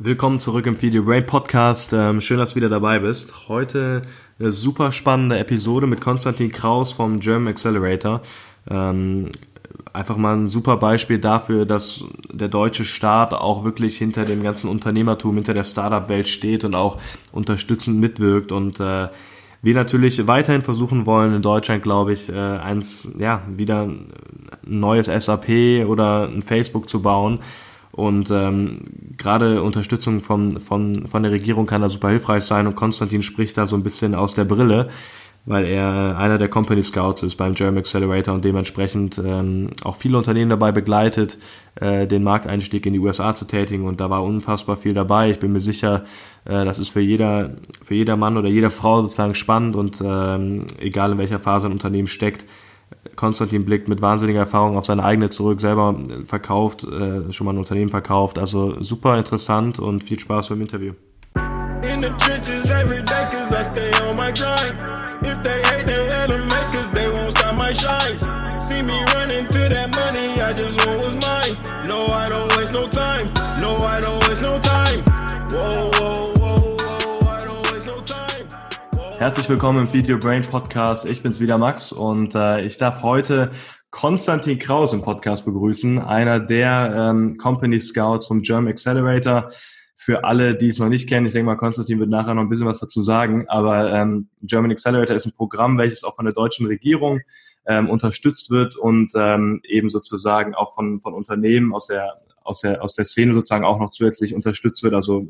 Willkommen zurück im Video Brain Podcast. Ähm, schön, dass du wieder dabei bist. Heute eine super spannende Episode mit Konstantin Kraus vom German Accelerator. Ähm, einfach mal ein super Beispiel dafür, dass der deutsche Staat auch wirklich hinter dem ganzen Unternehmertum, hinter der Startup-Welt steht und auch unterstützend mitwirkt und äh, wir natürlich weiterhin versuchen wollen in Deutschland, glaube ich, äh, eins, ja, wieder ein neues SAP oder ein Facebook zu bauen, und ähm, gerade Unterstützung von, von, von der Regierung kann da super hilfreich sein. Und Konstantin spricht da so ein bisschen aus der Brille, weil er einer der Company Scouts ist beim German Accelerator und dementsprechend ähm, auch viele Unternehmen dabei begleitet, äh, den Markteinstieg in die USA zu tätigen. Und da war unfassbar viel dabei. Ich bin mir sicher, äh, das ist für jeder, für jeder Mann oder jede Frau sozusagen spannend. Und ähm, egal in welcher Phase ein Unternehmen steckt, Konstantin blickt mit wahnsinniger Erfahrung auf seine eigene zurück, selber verkauft, äh, schon mal ein Unternehmen verkauft. Also super interessant und viel Spaß beim Interview. In Herzlich willkommen im Your Brain Podcast. Ich bin's wieder Max und äh, ich darf heute Konstantin Kraus im Podcast begrüßen, einer der ähm, Company Scouts vom German Accelerator. Für alle, die es noch nicht kennen, ich denke mal, Konstantin wird nachher noch ein bisschen was dazu sagen, aber ähm, German Accelerator ist ein Programm, welches auch von der deutschen Regierung ähm, unterstützt wird und ähm, eben sozusagen auch von, von Unternehmen aus der, aus, der, aus der Szene sozusagen auch noch zusätzlich unterstützt wird. Also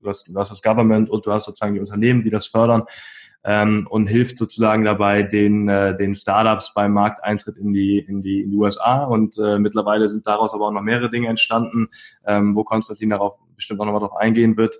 du hast, du hast das Government und du hast sozusagen die Unternehmen, die das fördern ähm, und hilft sozusagen dabei den, äh, den Startups beim Markteintritt in die, in die, in die USA. Und äh, mittlerweile sind daraus aber auch noch mehrere Dinge entstanden, ähm, wo Konstantin darauf bestimmt auch nochmal drauf eingehen wird.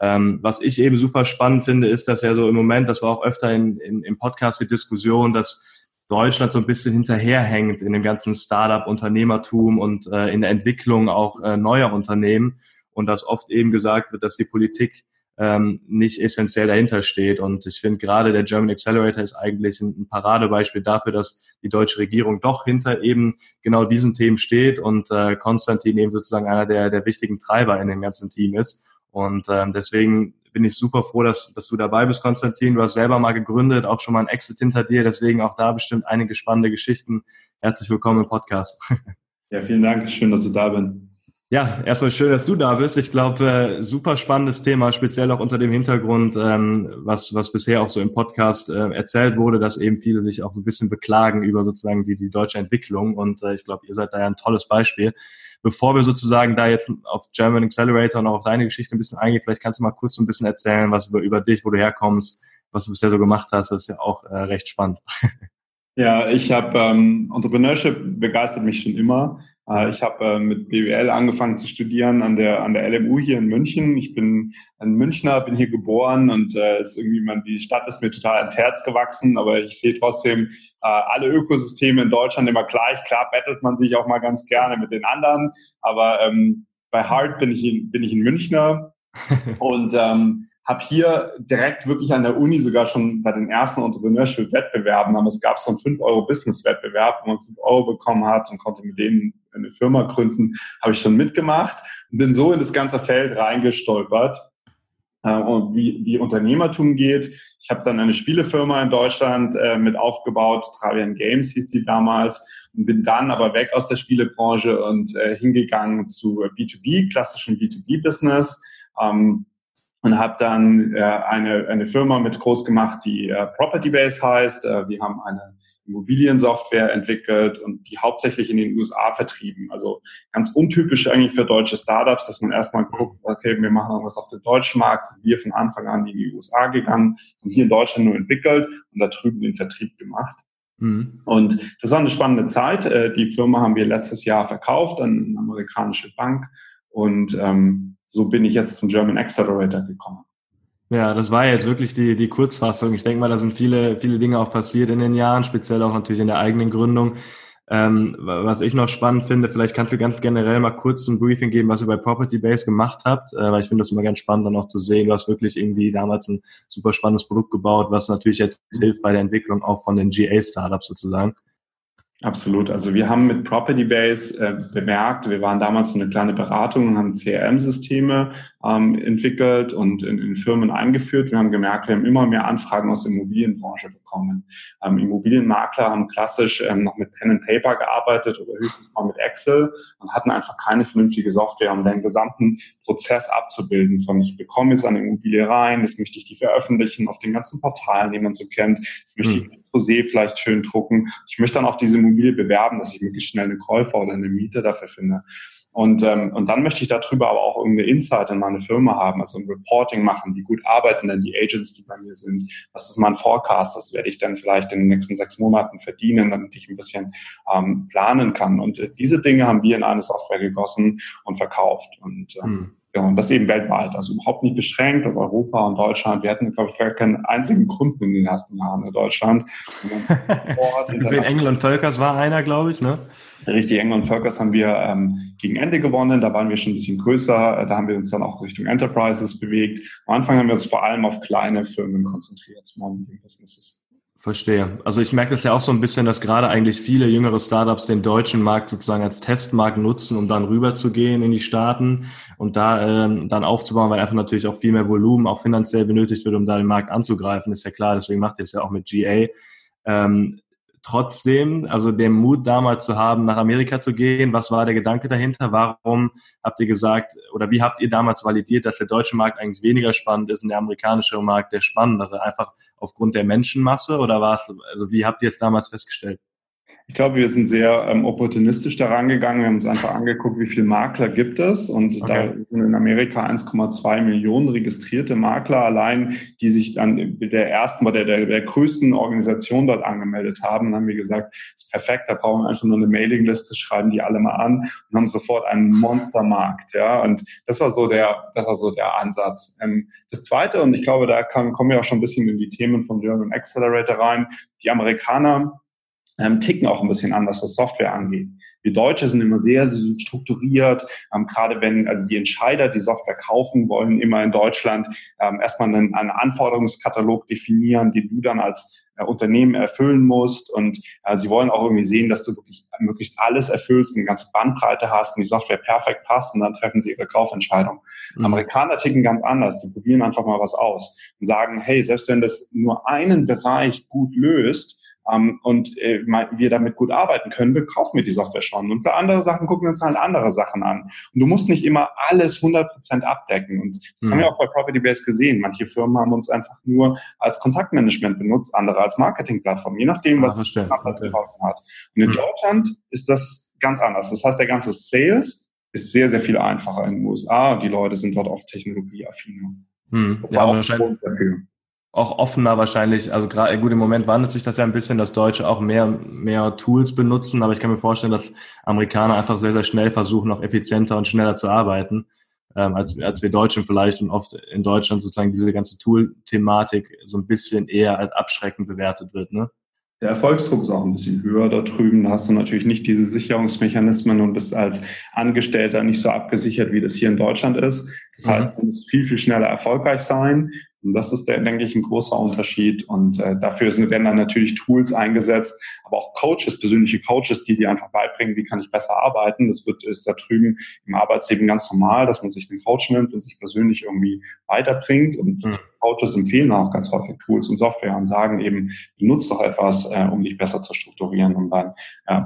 Ähm, was ich eben super spannend finde, ist, dass ja so im Moment, das war auch öfter in, in, im Podcast die Diskussion, dass Deutschland so ein bisschen hinterherhängt in dem ganzen Startup-Unternehmertum und äh, in der Entwicklung auch äh, neuer Unternehmen und dass oft eben gesagt wird, dass die Politik ähm, nicht essentiell dahinter steht. Und ich finde gerade der German Accelerator ist eigentlich ein, Paradebeispiel dafür, dass die deutsche Regierung doch hinter eben genau diesen Themen steht und äh, Konstantin eben sozusagen einer der, der wichtigen Treiber in dem ganzen Team ist. Und ähm, deswegen bin ich super froh, dass, dass du dabei bist, Konstantin. Du hast selber mal gegründet, auch schon mal ein Exit hinter dir. Deswegen auch da bestimmt einige spannende Geschichten. Herzlich willkommen im Podcast. Ja, vielen Dank. Schön, dass du da bist. Ja, erstmal schön, dass du da bist. Ich glaube, äh, super spannendes Thema, speziell auch unter dem Hintergrund, ähm, was, was bisher auch so im Podcast äh, erzählt wurde, dass eben viele sich auch so ein bisschen beklagen über sozusagen die, die deutsche Entwicklung. Und äh, ich glaube, ihr seid da ja ein tolles Beispiel. Bevor wir sozusagen da jetzt auf German Accelerator und auch auf deine Geschichte ein bisschen eingehen, vielleicht kannst du mal kurz so ein bisschen erzählen, was über, über dich, wo du herkommst, was du bisher so gemacht hast. Das ist ja auch äh, recht spannend. Ja, ich habe ähm, Entrepreneurship begeistert mich schon immer. Äh, ich habe äh, mit BWL angefangen zu studieren an der, an der LMU hier in München. Ich bin ein Münchner, bin hier geboren und äh, ist irgendwie man, die Stadt ist mir total ans Herz gewachsen, aber ich sehe trotzdem äh, alle Ökosysteme in Deutschland immer gleich. Klar bettelt man sich auch mal ganz gerne mit den anderen, aber ähm, bei Hart bin ich, in, bin ich ein Münchner und ähm, habe hier direkt wirklich an der Uni sogar schon bei den ersten Entrepreneurship-Wettbewerben, es gab so einen 5-Euro-Business-Wettbewerb, wo man 5 Euro bekommen hat und konnte mit denen eine Firma gründen, habe ich schon mitgemacht und bin so in das ganze Feld reingestolpert äh, und wie, wie Unternehmertum geht. Ich habe dann eine Spielefirma in Deutschland äh, mit aufgebaut, Travian Games hieß die damals, und bin dann aber weg aus der Spielebranche und äh, hingegangen zu B2B, klassischen B2B-Business. Ähm, und habe dann äh, eine, eine Firma mit groß gemacht, die äh, Property Base heißt. Äh, wir haben eine Immobiliensoftware entwickelt und die hauptsächlich in den USA vertrieben. Also ganz untypisch eigentlich für deutsche Startups, dass man erstmal guckt, okay, wir machen irgendwas auf dem deutschen Markt, sind wir von Anfang an in die USA gegangen und hier in Deutschland nur entwickelt und da drüben den Vertrieb gemacht. Mhm. Und das war eine spannende Zeit. Äh, die Firma haben wir letztes Jahr verkauft an eine amerikanische Bank und ähm, so bin ich jetzt zum German Accelerator gekommen. Ja, das war jetzt wirklich die, die Kurzfassung. Ich denke mal, da sind viele, viele Dinge auch passiert in den Jahren, speziell auch natürlich in der eigenen Gründung. Ähm, was ich noch spannend finde, vielleicht kannst du ganz generell mal kurz ein Briefing geben, was ihr bei Property Base gemacht habt, äh, weil ich finde das immer ganz spannend, dann auch zu sehen. Du hast wirklich irgendwie damals ein super spannendes Produkt gebaut, was natürlich jetzt hilft bei der Entwicklung auch von den GA-Startups sozusagen. Absolut. Also wir haben mit Property Base äh, bemerkt, wir waren damals eine kleine Beratung und haben CRM-Systeme ähm, entwickelt und in, in, Firmen eingeführt. Wir haben gemerkt, wir haben immer mehr Anfragen aus der Immobilienbranche bekommen. Ähm, Immobilienmakler haben klassisch ähm, noch mit Pen and Paper gearbeitet oder höchstens mal mit Excel und hatten einfach keine vernünftige Software, um den gesamten Prozess abzubilden. Von ich bekomme jetzt eine Immobilie rein, jetzt möchte ich die veröffentlichen auf den ganzen Portalen, die man so kennt, jetzt möchte ich hm. ein Exposé vielleicht schön drucken. Ich möchte dann auch diese Immobilie bewerben, dass ich möglichst schnell eine Käufer oder eine Miete dafür finde. Und, ähm, und dann möchte ich darüber aber auch irgendeine Insight in meine Firma haben, also ein Reporting machen, wie gut arbeiten denn die Agents, die bei mir sind, was ist mein Forecast, das werde ich dann vielleicht in den nächsten sechs Monaten verdienen, damit ich ein bisschen ähm, planen kann. Und äh, diese Dinge haben wir in eine Software gegossen und verkauft. Und ähm, hm. Ja, und das eben weltweit, also überhaupt nicht beschränkt auf Europa und Deutschland. Wir hatten, glaube ich, gar keinen einzigen Kunden in den ersten Jahren in Deutschland. Gesehen, Engel und Völkers war einer, glaube ich, ne? Richtig, Engel und Völkers haben wir ähm, gegen Ende gewonnen. Da waren wir schon ein bisschen größer. Da haben wir uns dann auch Richtung Enterprises bewegt. Am Anfang haben wir uns vor allem auf kleine Firmen konzentriert, Small Medium Businesses. Verstehe. Also ich merke das ja auch so ein bisschen, dass gerade eigentlich viele jüngere Startups den deutschen Markt sozusagen als Testmarkt nutzen, um dann rüberzugehen in die Staaten und da ähm, dann aufzubauen, weil einfach natürlich auch viel mehr Volumen auch finanziell benötigt wird, um da den Markt anzugreifen, ist ja klar. Deswegen macht ihr es ja auch mit GA. Ähm, trotzdem, also den Mut damals zu haben, nach Amerika zu gehen, was war der Gedanke dahinter? Warum habt ihr gesagt oder wie habt ihr damals validiert, dass der deutsche Markt eigentlich weniger spannend ist und der amerikanische Markt der spannendere? Einfach aufgrund der Menschenmasse oder war es, also wie habt ihr es damals festgestellt? Ich glaube, wir sind sehr ähm, opportunistisch daran gegangen. Wir haben uns einfach angeguckt, wie viele Makler gibt es. Und okay. da sind in Amerika 1,2 Millionen registrierte Makler allein, die sich dann der ersten, der, der, der größten Organisation dort angemeldet haben. Und haben wir gesagt, ist perfekt, da brauchen wir einfach nur eine Mailingliste, schreiben die alle mal an und haben sofort einen Monstermarkt. Ja, und das war so der, das war so der Ansatz. Ähm, das zweite, und ich glaube, da kann, kommen wir auch schon ein bisschen in die Themen vom German Accelerator rein. Die Amerikaner ähm, ticken auch ein bisschen anders, was Software angeht. Wir Deutsche sind immer sehr, sehr strukturiert, ähm, gerade wenn also die Entscheider die Software kaufen wollen, immer in Deutschland ähm, erstmal einen, einen Anforderungskatalog definieren, den du dann als äh, Unternehmen erfüllen musst und äh, sie wollen auch irgendwie sehen, dass du wirklich möglichst alles erfüllst, eine ganze Bandbreite hast und die Software perfekt passt und dann treffen sie ihre Kaufentscheidung. Mhm. Amerikaner ticken ganz anders, die probieren einfach mal was aus und sagen, hey, selbst wenn das nur einen Bereich gut löst, ähm, und äh, wir damit gut arbeiten können, wir kaufen wir die Software schon. Und für andere Sachen gucken wir uns halt andere Sachen an. Und du musst nicht immer alles 100% abdecken. Und das mhm. haben wir auch bei Property Base gesehen. Manche Firmen haben uns einfach nur als Kontaktmanagement benutzt, andere als Marketingplattform, je nachdem, was ah, was okay. hat. Und in mhm. Deutschland ist das ganz anders. Das heißt, der ganze Sales ist sehr, sehr viel einfacher in den USA. Die Leute sind dort auch technologieaffiner. Hm. Das ja, war auch wahrscheinlich, dafür auch offener wahrscheinlich, also gerade gut im Moment wandelt sich das ja ein bisschen, dass Deutsche auch mehr mehr Tools benutzen, aber ich kann mir vorstellen, dass Amerikaner einfach sehr sehr schnell versuchen, noch effizienter und schneller zu arbeiten, ähm, als als wir Deutschen vielleicht und oft in Deutschland sozusagen diese ganze Tool-Thematik so ein bisschen eher als abschreckend bewertet wird, ne? Der Erfolgsdruck ist auch ein bisschen höher da drüben. Da hast du natürlich nicht diese Sicherungsmechanismen und bist als Angestellter nicht so abgesichert, wie das hier in Deutschland ist. Das mhm. heißt, du musst viel, viel schneller erfolgreich sein. Und das ist, der, denke ich, ein großer Unterschied. Und äh, dafür sind, werden dann natürlich Tools eingesetzt, aber auch Coaches, persönliche Coaches, die dir einfach beibringen, wie kann ich besser arbeiten. Das wird ist da drüben im Arbeitsleben ganz normal, dass man sich einen Coach nimmt und sich persönlich irgendwie weiterbringt. Und mhm. Coaches empfehlen auch ganz häufig Tools und Software und sagen eben, benutzt doch etwas, äh, um dich besser zu strukturieren und deinen äh,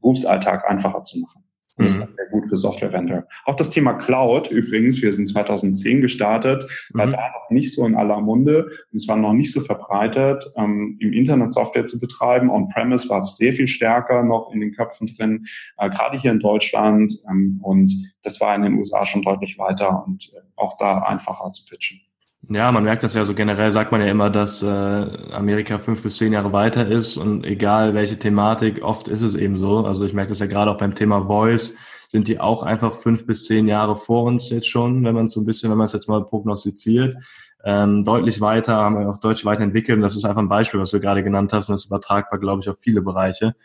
Berufsalltag einfacher zu machen. Und das ist mhm. sehr gut für Software-Vendor. Auch das Thema Cloud übrigens, wir sind 2010 gestartet, war mhm. da noch nicht so in aller Munde und es war noch nicht so verbreitet, ähm, im Internet Software zu betreiben. On-Premise war sehr viel stärker noch in den Köpfen drin, äh, gerade hier in Deutschland. Ähm, und das war in den USA schon deutlich weiter und äh, auch da einfacher zu pitchen. Ja, man merkt das ja so generell, sagt man ja immer, dass äh, Amerika fünf bis zehn Jahre weiter ist und egal welche Thematik, oft ist es eben so. Also ich merke das ja gerade auch beim Thema Voice, sind die auch einfach fünf bis zehn Jahre vor uns jetzt schon, wenn man so ein bisschen, wenn man es jetzt mal prognostiziert. Ähm, deutlich weiter, haben wir auch deutlich weiterentwickelt und das ist einfach ein Beispiel, was du gerade genannt hast und das ist übertragbar, glaube ich, auf viele Bereiche.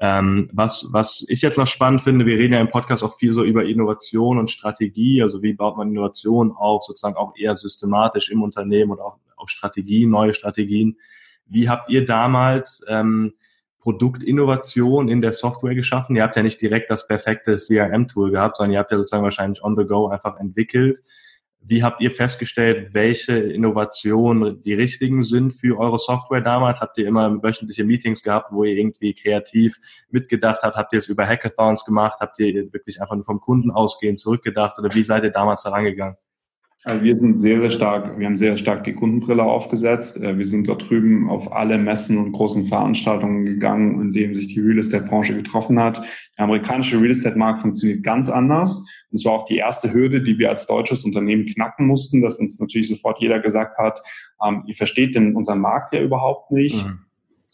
Ähm, was, was ich jetzt noch spannend finde, wir reden ja im Podcast auch viel so über Innovation und Strategie, also wie baut man Innovation auf, sozusagen auch eher systematisch im Unternehmen und auch, auch Strategien, neue Strategien. Wie habt ihr damals ähm, Produktinnovation in der Software geschaffen? Ihr habt ja nicht direkt das perfekte CRM-Tool gehabt, sondern ihr habt ja sozusagen wahrscheinlich on the go einfach entwickelt. Wie habt ihr festgestellt, welche Innovationen die richtigen sind für eure Software damals? Habt ihr immer wöchentliche Meetings gehabt, wo ihr irgendwie kreativ mitgedacht habt? Habt ihr es über Hackathons gemacht? Habt ihr wirklich einfach nur vom Kunden ausgehend zurückgedacht? Oder wie seid ihr damals da rangegangen? Also wir sind sehr, sehr stark, wir haben sehr stark die Kundenbrille aufgesetzt. Äh, wir sind dort drüben auf alle Messen und großen Veranstaltungen gegangen, in denen sich die Real Estate Branche getroffen hat. Der amerikanische Real Estate Markt funktioniert ganz anders. Und es war auch die erste Hürde, die wir als deutsches Unternehmen knacken mussten, dass uns natürlich sofort jeder gesagt hat, ähm, ihr versteht denn unseren Markt ja überhaupt nicht. Mhm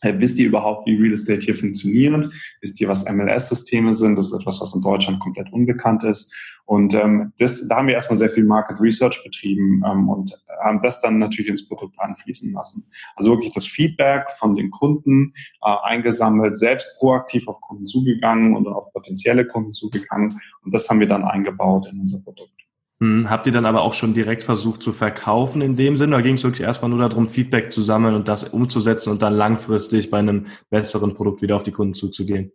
wisst ihr überhaupt, wie Real Estate hier funktioniert? Wisst ihr, was MLS-Systeme sind? Das ist etwas, was in Deutschland komplett unbekannt ist. Und ähm, das, da haben wir erstmal sehr viel Market Research betrieben ähm, und haben das dann natürlich ins Produkt anfließen lassen. Also wirklich das Feedback von den Kunden äh, eingesammelt, selbst proaktiv auf Kunden zugegangen und auf potenzielle Kunden zugegangen. Und das haben wir dann eingebaut in unser Produkt. Hm, habt ihr dann aber auch schon direkt versucht zu verkaufen in dem Sinne? Oder ging es wirklich erstmal nur darum, Feedback zu sammeln und das umzusetzen und dann langfristig bei einem besseren Produkt wieder auf die Kunden zuzugehen?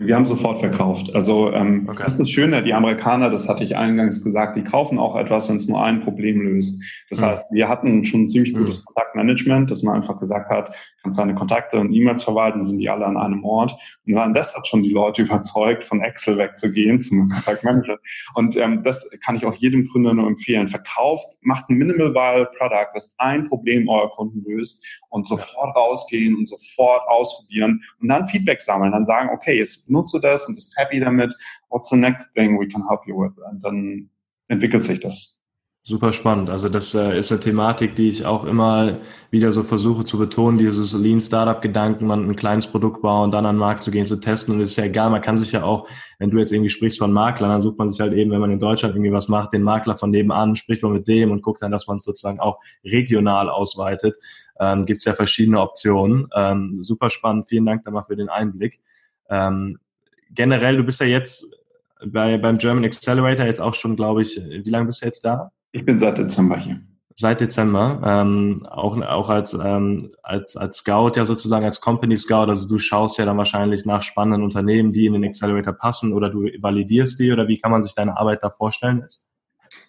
Wir haben sofort verkauft. Also ähm, okay. das ist das Schöne, die Amerikaner, das hatte ich eingangs gesagt, die kaufen auch etwas, wenn es nur ein Problem löst. Das mhm. heißt, wir hatten schon ein ziemlich gutes mhm. Kontaktmanagement, dass man einfach gesagt hat, kannst deine Kontakte und E-Mails verwalten, sind die alle an einem Ort. Und dann das hat schon die Leute überzeugt, von Excel wegzugehen zum Kontaktmanagement. Und ähm, das kann ich auch jedem Gründer nur empfehlen. Verkauft, macht ein Minimal Viable Product, das ein Problem eurer Kunden löst und sofort rausgehen und sofort ausprobieren und dann Feedback sammeln, dann sagen, okay, jetzt nutze das und bist happy damit. What's the next thing we can help you with? Und dann entwickelt sich das. Super spannend. Also das äh, ist eine Thematik, die ich auch immer wieder so versuche zu betonen, dieses Lean Startup Gedanken, man ein kleines Produkt bauen, dann an den Markt zu gehen, zu testen und es ist ja egal, man kann sich ja auch, wenn du jetzt irgendwie sprichst von Maklern, dann sucht man sich halt eben, wenn man in Deutschland irgendwie was macht, den Makler von nebenan, spricht man mit dem und guckt dann, dass man es sozusagen auch regional ausweitet. Ähm, Gibt es ja verschiedene Optionen. Ähm, super spannend. Vielen Dank nochmal für den Einblick. Ähm, generell, du bist ja jetzt bei, beim German Accelerator jetzt auch schon, glaube ich, wie lange bist du jetzt da? Ich bin seit Dezember hier. Seit Dezember, ähm, auch, auch als, ähm, als, als Scout, ja sozusagen als Company Scout, also du schaust ja dann wahrscheinlich nach spannenden Unternehmen, die in den Accelerator passen oder du validierst die oder wie kann man sich deine Arbeit da vorstellen?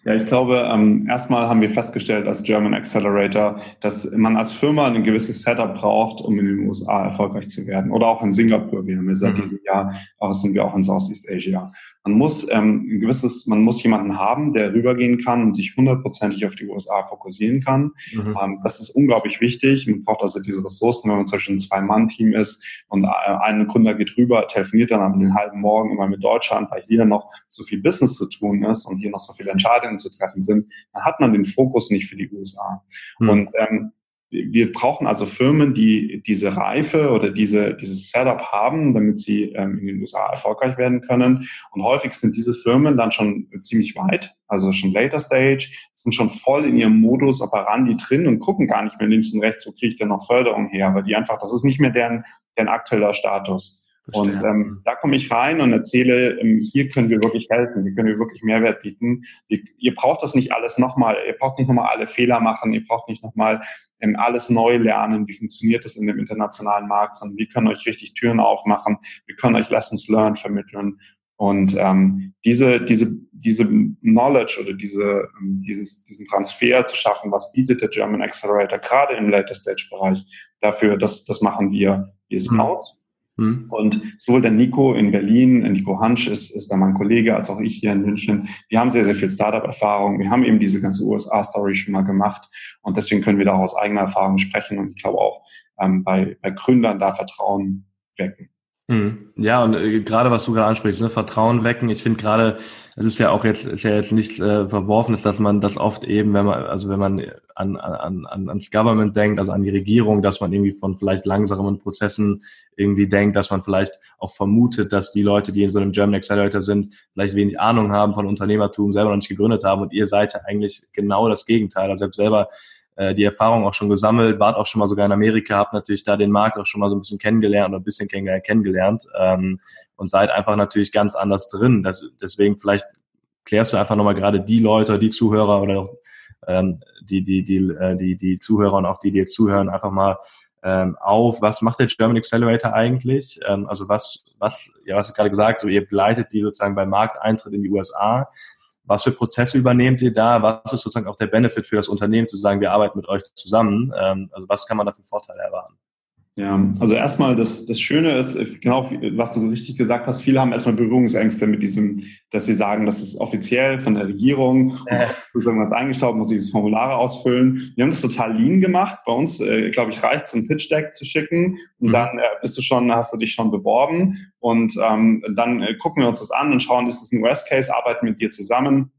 Ja, ich glaube, ähm, erstmal haben wir festgestellt als German Accelerator, dass man als Firma ein gewisses Setup braucht, um in den USA erfolgreich zu werden. Oder auch in Singapur. Wir haben ja seit mhm. diesem Jahr, auch sind wir auch in Southeast Asia. Man muss ähm, ein gewisses, man muss jemanden haben, der rübergehen kann und sich hundertprozentig auf die USA fokussieren kann. Mhm. Ähm, das ist unglaublich wichtig. Man braucht also diese Ressourcen, wenn man zum Beispiel ein Zwei-Mann-Team ist und äh, ein Gründer geht rüber, telefoniert dann am den halben Morgen immer mit Deutschland, weil hier noch so viel Business zu tun ist und hier noch so viele Entscheidungen zu treffen sind, dann hat man den Fokus nicht für die USA. Mhm. Und ähm, wir brauchen also Firmen, die diese Reife oder diese, dieses Setup haben, damit sie ähm, in den USA erfolgreich werden können. Und häufig sind diese Firmen dann schon ziemlich weit, also schon later stage, sind schon voll in ihrem Modus operandi drin und gucken gar nicht mehr links und rechts, wo kriege ich denn noch Förderung her, weil die einfach, das ist nicht mehr deren, deren aktueller Status. Und ähm, da komme ich rein und erzähle, ähm, hier können wir wirklich helfen, hier können wir wirklich Mehrwert bieten. Ihr, ihr braucht das nicht alles nochmal, ihr braucht nicht nochmal alle Fehler machen, ihr braucht nicht nochmal ähm, alles neu lernen, wie funktioniert das in dem internationalen Markt, sondern wir können euch richtig Türen aufmachen, wir können euch Lessons Learned vermitteln. Und ähm, diese, diese, diese Knowledge oder diese, ähm, dieses, diesen Transfer zu schaffen, was bietet der German Accelerator gerade im Later Stage Bereich, dafür, das, das machen wir, wir Scouts. Mhm Mhm. Und sowohl der Nico in Berlin, Nico Hansch ist, ist da mein Kollege, als auch ich hier in München. Wir haben sehr, sehr viel Startup-Erfahrung. Wir haben eben diese ganze USA-Story schon mal gemacht. Und deswegen können wir da aus eigener Erfahrung sprechen. Und ich glaube auch ähm, bei, bei Gründern da Vertrauen wecken. Mhm. Ja, und äh, gerade was du gerade ansprichst, ne, Vertrauen wecken. Ich finde gerade, es ist ja auch jetzt, ist ja jetzt nichts äh, Verworfenes, dass man das oft eben, wenn man, also wenn man an, an, an, ans Government denkt, also an die Regierung, dass man irgendwie von vielleicht langsamen Prozessen irgendwie denkt, dass man vielleicht auch vermutet, dass die Leute, die in so einem German Accelerator sind, vielleicht wenig Ahnung haben von Unternehmertum, selber noch nicht gegründet haben und ihr seid ja eigentlich genau das Gegenteil. Also selbst selber äh, die Erfahrung auch schon gesammelt, wart auch schon mal sogar in Amerika, habt natürlich da den Markt auch schon mal so ein bisschen kennengelernt oder ein bisschen kennengelernt ähm, und seid einfach natürlich ganz anders drin. Das, deswegen vielleicht klärst du einfach nochmal gerade die Leute, die Zuhörer oder auch, ähm, die, die, die, äh, die, die Zuhörer und auch die, die jetzt zuhören, einfach mal ähm, auf, was macht der German Accelerator eigentlich? Ähm, also was, was, ja, was gerade gesagt, so ihr begleitet die sozusagen beim Markteintritt in die USA Was für Prozesse übernehmt ihr da? Was ist sozusagen auch der Benefit für das Unternehmen zu sagen, wir arbeiten mit euch zusammen? Ähm, also was kann man da für Vorteile erwarten? Ja, also erstmal das, das Schöne ist, genau was du richtig gesagt hast, viele haben erstmal Berührungsängste mit diesem, dass sie sagen, das ist offiziell von der Regierung, äh. ist irgendwas eingestaubt, muss ich das Formulare ausfüllen. Wir haben das total lean gemacht. Bei uns, äh, glaube ich, reicht es, ein Pitch-Deck zu schicken und mhm. dann äh, bist du schon, hast du dich schon beworben und ähm, dann äh, gucken wir uns das an und schauen, ist das ein Worst-Case, arbeiten mit dir zusammen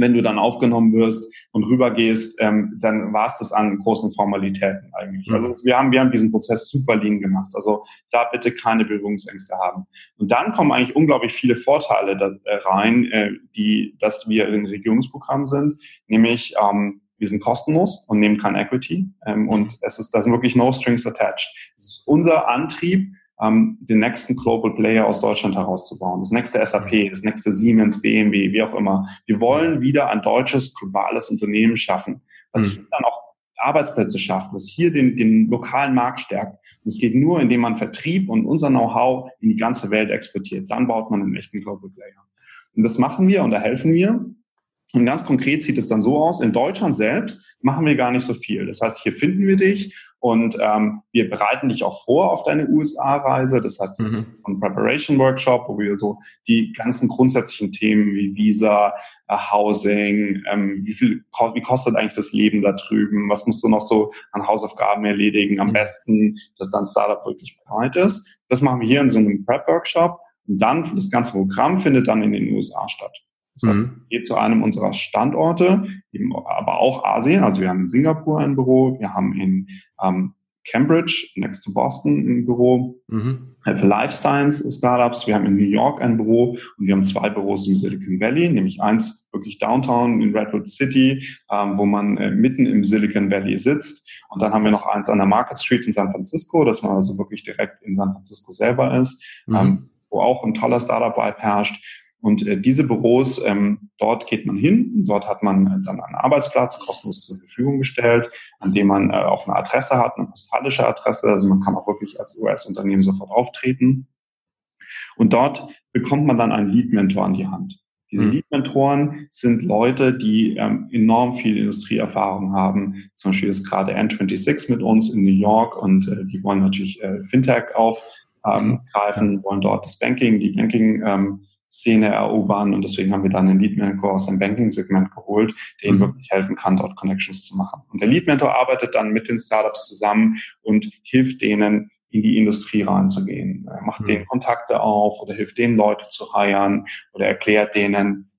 wenn du dann aufgenommen wirst und rübergehst, ähm, dann war es das an großen Formalitäten eigentlich. Mhm. Also wir haben, wir haben diesen Prozess super lean gemacht. Also da bitte keine Berührungsängste haben. Und dann kommen eigentlich unglaublich viele Vorteile da, äh, rein, äh, die, dass wir in Regierungsprogramm sind, nämlich ähm, wir sind kostenlos und nehmen kein Equity. Ähm, und mhm. es ist, da sind wirklich no strings attached. Es ist unser Antrieb, ähm, den nächsten Global Player aus Deutschland herauszubauen. Das nächste SAP, das nächste Siemens, BMW, wie auch immer. Wir wollen wieder ein deutsches, globales Unternehmen schaffen, was mhm. hier dann auch Arbeitsplätze schafft, was hier den, den lokalen Markt stärkt. Und es geht nur, indem man Vertrieb und unser Know-how in die ganze Welt exportiert. Dann baut man einen echten Global Player. Und das machen wir und da helfen wir. Und ganz konkret sieht es dann so aus, in Deutschland selbst machen wir gar nicht so viel. Das heißt, hier finden wir dich und ähm, wir bereiten dich auch vor auf deine USA-Reise. Das heißt, das mhm. ist ein Preparation Workshop, wo wir so die ganzen grundsätzlichen Themen wie Visa, äh, Housing, ähm, wie viel, wie kostet eigentlich das Leben da drüben? Was musst du noch so an Hausaufgaben erledigen? Am mhm. besten, dass dein Startup wirklich bereit ist. Das machen wir hier in so einem Prep Workshop. Und dann, das ganze Programm findet dann in den USA statt. Das heißt, mhm. geht zu einem unserer Standorte, eben aber auch Asien. Also wir haben in Singapur ein Büro, wir haben in ähm, Cambridge, next to Boston, ein Büro. Mhm. Für Life Science Startups. Wir haben in New York ein Büro und wir haben zwei Büros im Silicon Valley, nämlich eins wirklich downtown in Redwood City, ähm, wo man äh, mitten im Silicon Valley sitzt. Und dann haben wir noch eins an der Market Street in San Francisco, dass man also wirklich direkt in San Francisco selber ist, mhm. ähm, wo auch ein toller Startup-Vibe herrscht. Und äh, diese Büros, ähm, dort geht man hin, dort hat man äh, dann einen Arbeitsplatz kostenlos zur Verfügung gestellt, an dem man äh, auch eine Adresse hat, eine postalische Adresse, also man kann auch wirklich als US-Unternehmen sofort auftreten. Und dort bekommt man dann einen Lead-Mentor an die Hand. Diese mhm. Lead-Mentoren sind Leute, die ähm, enorm viel Industrieerfahrung haben. Zum Beispiel ist gerade N26 mit uns in New York und äh, die wollen natürlich äh, Fintech aufgreifen, ähm, wollen dort das Banking, die Banking ähm, Szene erobern und deswegen haben wir dann einen Lead Mentor aus dem Banking-Segment geholt, der ihnen mhm. wirklich helfen kann, dort Connections zu machen. Und der Lead Mentor arbeitet dann mit den Startups zusammen und hilft denen, in die Industrie reinzugehen. Er macht mhm. denen Kontakte auf oder hilft denen Leute zu heiren oder erklärt denen,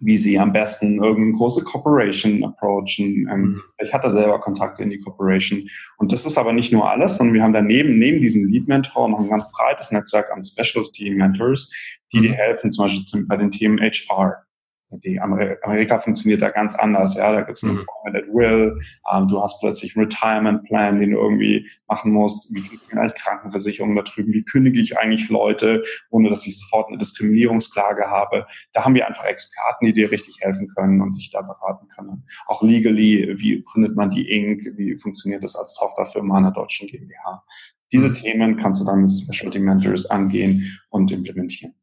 wie sie am besten irgendeine große Corporation approachen. Ähm, mhm. Ich hatte selber Kontakte in die Corporation. Und das ist aber nicht nur alles, sondern wir haben daneben, neben diesem Lead-Mentor, noch ein ganz breites Netzwerk an Specialty-Mentors, die dir mhm. helfen, zum Beispiel bei den Themen HR. Die Amerika funktioniert da ganz anders. Ja, da gibt es eine mhm. at Will. Ähm, du hast plötzlich einen Retirement Plan, den du irgendwie machen musst. Wie funktioniert eigentlich Krankenversicherung da drüben? Wie kündige ich eigentlich Leute, ohne dass ich sofort eine Diskriminierungsklage habe? Da haben wir einfach Experten, die dir richtig helfen können und dich da beraten können. Auch legally, wie gründet man die Inc? Wie funktioniert das als Tochterfirma einer deutschen GmbH? Diese mhm. Themen kannst du dann mit Specialty Mentors angehen und implementieren.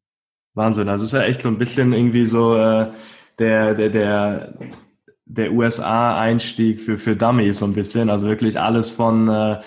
Wahnsinn. Also es ist ja echt so ein bisschen irgendwie so äh, der, der, der, der USA-Einstieg für, für Dummies so ein bisschen. Also wirklich alles von, äh,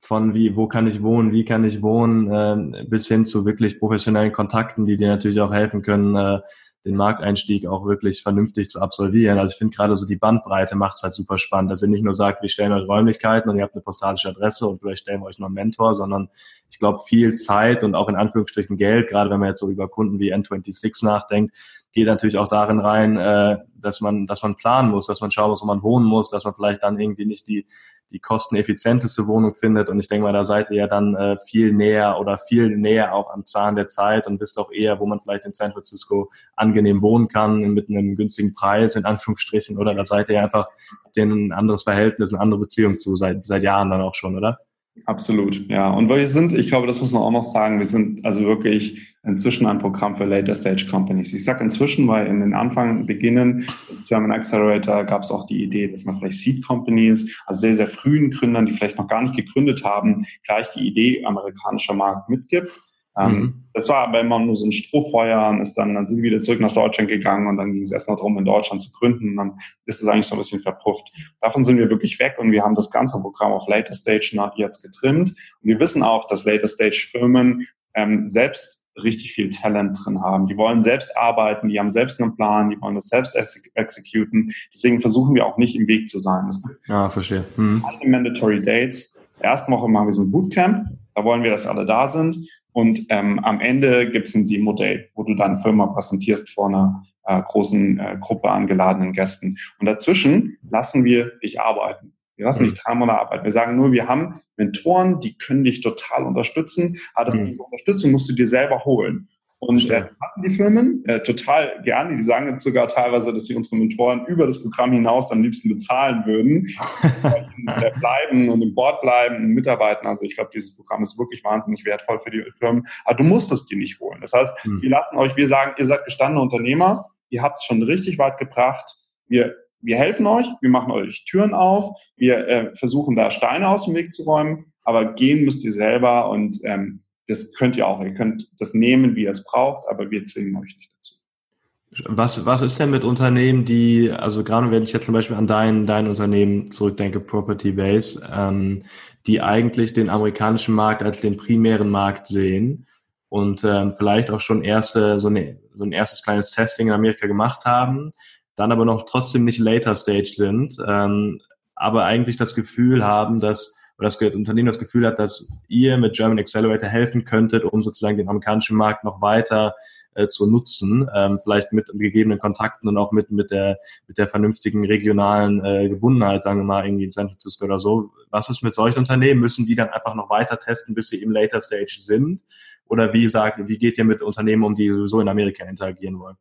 von wie, wo kann ich wohnen, wie kann ich wohnen, äh, bis hin zu wirklich professionellen Kontakten, die dir natürlich auch helfen können, äh, den Markteinstieg auch wirklich vernünftig zu absolvieren. Also ich finde gerade so die Bandbreite macht es halt super spannend, dass ihr nicht nur sagt, wir stellen euch Räumlichkeiten und ihr habt eine postalische Adresse und vielleicht stellen wir euch noch einen Mentor, sondern ich glaube viel Zeit und auch in Anführungsstrichen Geld, gerade wenn man jetzt so über Kunden wie N26 nachdenkt, geht natürlich auch darin rein, äh, dass man, dass man planen muss, dass man schauen muss, wo man wohnen muss, dass man vielleicht dann irgendwie nicht die die kosteneffizienteste Wohnung findet. Und ich denke mal, da seid ihr ja dann äh, viel näher oder viel näher auch am Zahn der Zeit und wisst auch eher, wo man vielleicht in San Francisco angenehm wohnen kann, mit einem günstigen Preis, in Anführungsstrichen, oder da seid ihr einfach den ein anderes Verhältnis, eine andere Beziehung zu, seit, seit Jahren dann auch schon, oder? Absolut, ja. Und wir sind, ich glaube, das muss man auch noch sagen, wir sind also wirklich inzwischen ein Programm für Later Stage Companies. Ich sage inzwischen, weil in den Anfang, Beginnen des German Accelerator gab es auch die Idee, dass man vielleicht Seed Companies, also sehr, sehr frühen Gründern, die vielleicht noch gar nicht gegründet haben, gleich die Idee amerikanischer Markt mitgibt. Ähm, mhm. Das war aber immer nur so ein Strohfeuer und ist dann, dann sind wir wieder zurück nach Deutschland gegangen und dann ging es erstmal darum, in Deutschland zu gründen und dann ist es eigentlich so ein bisschen verpufft. Davon sind wir wirklich weg und wir haben das ganze Programm auf Later Stage jetzt getrimmt. Und wir wissen auch, dass Later Stage Firmen ähm, selbst richtig viel Talent drin haben. Die wollen selbst arbeiten, die haben selbst einen Plan, die wollen das selbst exekuten. Deswegen versuchen wir auch nicht im Weg zu sein. Ja, verstehe. Mhm. Alle Mandatory Dates. Erste Woche machen wir so ein Bootcamp. Da wollen wir, dass alle da sind. Und ähm, am Ende gibt es ein Demo-Day, wo du deine Firma präsentierst vor einer äh, großen äh, Gruppe an geladenen Gästen. Und dazwischen lassen wir dich arbeiten. Wir lassen mhm. dich drei Monate arbeiten. Wir sagen nur, wir haben Mentoren, die können dich total unterstützen. Aber das, mhm. diese Unterstützung musst du dir selber holen. Und äh, das machen die Firmen äh, total gerne. Die sagen jetzt sogar teilweise, dass sie unsere Mentoren über das Programm hinaus am liebsten bezahlen würden, äh, bleiben und im Board bleiben und mitarbeiten. Also ich glaube, dieses Programm ist wirklich wahnsinnig wertvoll für die Firmen. Aber du musst es dir nicht holen. Das heißt, hm. wir lassen euch, wir sagen, ihr seid gestandene Unternehmer, ihr habt es schon richtig weit gebracht. Wir wir helfen euch, wir machen euch Türen auf, wir äh, versuchen da Steine aus dem Weg zu räumen, aber gehen müsst ihr selber und ähm, das könnt ihr auch. Ihr könnt das nehmen, wie ihr es braucht, aber wir zwingen euch nicht dazu. Was, was ist denn mit Unternehmen, die, also gerade wenn ich jetzt zum Beispiel an dein, dein Unternehmen zurückdenke, Property Base, ähm, die eigentlich den amerikanischen Markt als den primären Markt sehen und ähm, vielleicht auch schon erste, so, eine, so ein erstes kleines Testing in Amerika gemacht haben, dann aber noch trotzdem nicht later stage sind, ähm, aber eigentlich das Gefühl haben, dass oder das Unternehmen das Gefühl hat, dass ihr mit German Accelerator helfen könntet, um sozusagen den amerikanischen Markt noch weiter äh, zu nutzen, ähm, vielleicht mit gegebenen Kontakten und auch mit mit der mit der vernünftigen regionalen äh, Gebundenheit, sagen wir mal irgendwie in San Francisco oder so. Was ist mit solchen Unternehmen? Müssen die dann einfach noch weiter testen, bis sie im Later Stage sind? Oder wie sagt, wie geht ihr mit Unternehmen um, die sowieso in Amerika interagieren wollen?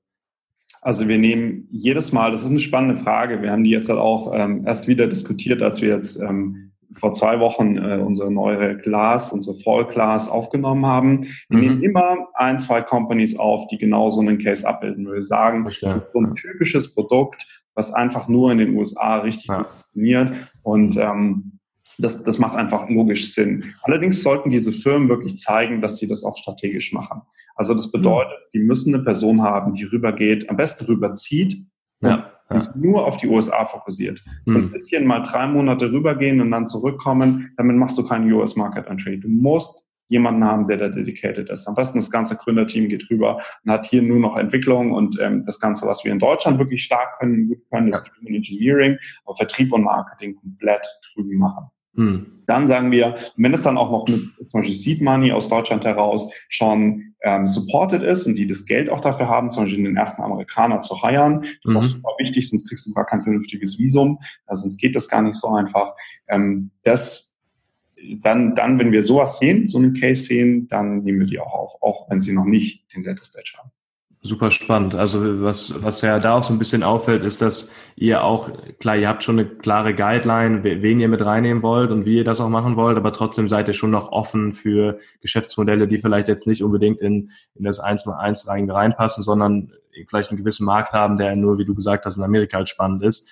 Also wir nehmen jedes Mal, das ist eine spannende Frage. Wir haben die jetzt halt auch ähm, erst wieder diskutiert, als wir jetzt ähm, vor zwei Wochen äh, unsere neue Class, unsere Fall Class aufgenommen haben. Wir mhm. nehmen immer ein, zwei Companies auf, die genau so einen Case abbilden. Wir sagen, Verstehe. das ist so ein typisches Produkt, was einfach nur in den USA richtig ja. funktioniert. Und ähm, das, das macht einfach logisch Sinn. Allerdings sollten diese Firmen wirklich zeigen, dass sie das auch strategisch machen. Also das bedeutet, die müssen eine Person haben, die rübergeht, am besten rüberzieht ja ja. nur auf die USA fokussiert. So ein hm. bisschen mal drei Monate rübergehen und dann zurückkommen, damit machst du keinen US Market Entry. Du musst jemanden haben, der da dedicated ist. Am besten das ganze Gründerteam geht rüber und hat hier nur noch Entwicklung und ähm, das Ganze, was wir in Deutschland wirklich stark können, gut können, ist ja. Engineering, aber Vertrieb und Marketing komplett drüben machen. Hm. Dann sagen wir, wenn es dann auch noch mit zum Beispiel Seed Money aus Deutschland heraus schon ähm, supported ist und die das Geld auch dafür haben, zum Beispiel den ersten Amerikaner zu heiern, das ist auch mhm. super wichtig, sonst kriegst du gar kein vernünftiges Visum, also sonst geht das gar nicht so einfach. Ähm, das dann, dann, wenn wir sowas sehen, so einen Case sehen, dann nehmen wir die auch auf, auch wenn sie noch nicht den Data Stage haben. Super spannend. Also was, was ja da auch so ein bisschen auffällt, ist, dass ihr auch, klar, ihr habt schon eine klare Guideline, wen ihr mit reinnehmen wollt und wie ihr das auch machen wollt, aber trotzdem seid ihr schon noch offen für Geschäftsmodelle, die vielleicht jetzt nicht unbedingt in, in das 1 mal 1 reinpassen, sondern vielleicht einen gewissen Markt haben, der nur, wie du gesagt hast, in Amerika halt spannend ist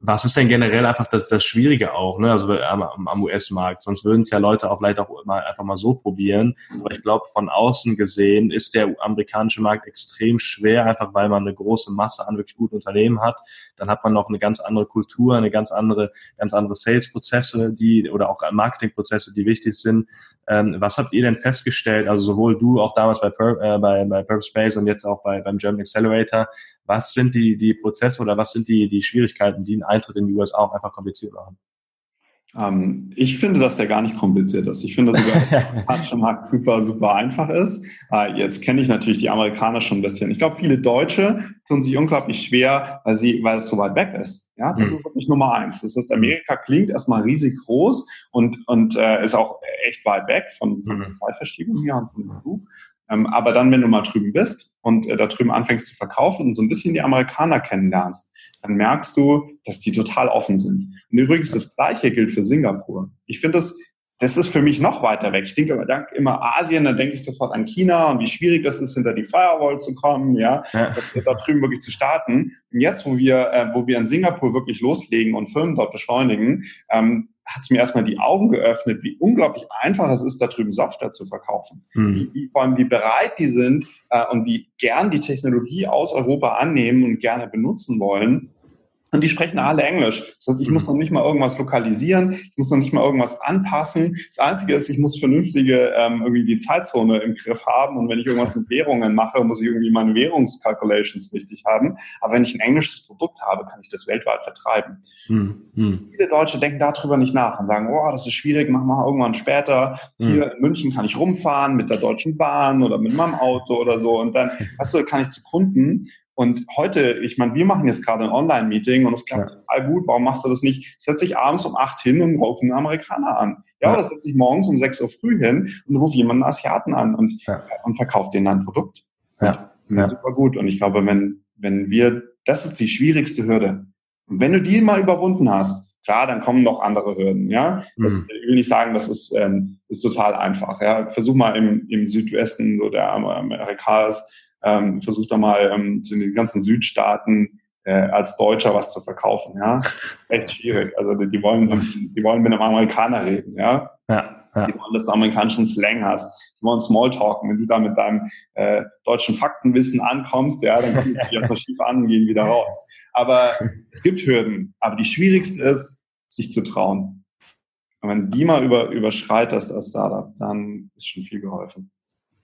was ist denn generell einfach das, das Schwierige auch, ne? Also am, am US-Markt. Sonst würden es ja Leute auch vielleicht auch mal einfach mal so probieren. Aber ich glaube, von außen gesehen ist der amerikanische Markt extrem schwer, einfach weil man eine große Masse an wirklich guten Unternehmen hat. Dann hat man noch eine ganz andere Kultur, eine ganz andere, ganz andere Sales-Prozesse, die oder auch Marketing-Prozesse, die wichtig sind. Ähm, was habt ihr denn festgestellt? Also sowohl du auch damals bei, Pur äh, bei, bei Purp Space und jetzt auch bei, beim German Accelerator was sind die, die Prozesse oder was sind die, die Schwierigkeiten, die einen Eintritt in die USA auch einfach kompliziert machen? Ähm, ich finde, dass der gar nicht kompliziert ist. Ich finde sogar, dass der Markt super, super einfach ist. Äh, jetzt kenne ich natürlich die Amerikaner schon ein bisschen. Ich glaube, viele Deutsche tun sich unglaublich schwer, weil sie, weil es so weit weg ist. Ja, das mhm. ist wirklich Nummer eins. Das heißt, Amerika klingt erstmal riesig groß und, und äh, ist auch echt weit weg von, von der mhm. Zeitverschiebung hier und vom Flug. Ähm, aber dann, wenn du mal drüben bist und äh, da drüben anfängst zu verkaufen und so ein bisschen die Amerikaner kennenlernst, dann merkst du, dass die total offen sind. Und übrigens das Gleiche gilt für Singapur. Ich finde das das ist für mich noch weiter weg. Ich denke immer, immer Asien, dann denke ich sofort an China und wie schwierig das ist, hinter die Firewall zu kommen, ja, ja. da drüben wirklich zu starten. Und jetzt, wo wir, äh, wo wir in Singapur wirklich loslegen und Firmen dort beschleunigen, ähm, hat es mir erstmal die Augen geöffnet, wie unglaublich einfach es ist, da drüben Software zu verkaufen. Mhm. Wie, wie, vor allem, wie bereit die sind äh, und wie gern die Technologie aus Europa annehmen und gerne benutzen wollen. Und die sprechen alle Englisch. Das heißt, ich muss mhm. noch nicht mal irgendwas lokalisieren, ich muss noch nicht mal irgendwas anpassen. Das Einzige ist, ich muss vernünftige ähm, irgendwie die Zeitzone im Griff haben. Und wenn ich irgendwas mit Währungen mache, muss ich irgendwie meine Währungscalculations richtig haben. Aber wenn ich ein englisches Produkt habe, kann ich das weltweit vertreiben. Mhm. Viele Deutsche denken darüber nicht nach und sagen, oh, das ist schwierig, mach mal irgendwann später. Hier mhm. in München kann ich rumfahren mit der Deutschen Bahn oder mit meinem Auto oder so. Und dann, weißt du, kann ich zu Kunden und heute, ich meine, wir machen jetzt gerade ein Online-Meeting und es klappt ja. total gut. Warum machst du das nicht? Setz dich abends um acht hin und ruf einen Amerikaner an. Ja, ja. oder setz dich morgens um sechs Uhr früh hin und ruf jemanden Asiaten an und, ja. und verkauf denen ein Produkt. Ja. ja. Super gut. Und ich glaube, wenn, wenn wir, das ist die schwierigste Hürde. Und wenn du die mal überwunden hast, klar, dann kommen noch andere Hürden, ja. Das, mhm. Ich will nicht sagen, das ist, ähm, ist total einfach, ja. Versuch mal im, im Südwesten, so der Amerikas, ähm, versucht da mal ähm, in den ganzen Südstaaten äh, als Deutscher was zu verkaufen, ja. Echt schwierig. Also die, die wollen, die wollen mit einem Amerikaner reden, ja. Ja. Ja. Die wollen, dass du amerikanischen Slang hast. Die wollen Smalltalken. Wenn du da mit deinem äh, deutschen Faktenwissen ankommst, ja, dann kommen die erstmal schief an und gehen wieder raus. Aber es gibt Hürden. Aber die schwierigste ist, sich zu trauen. Und wenn die mal über, überschreitest als Startup, dann ist schon viel geholfen.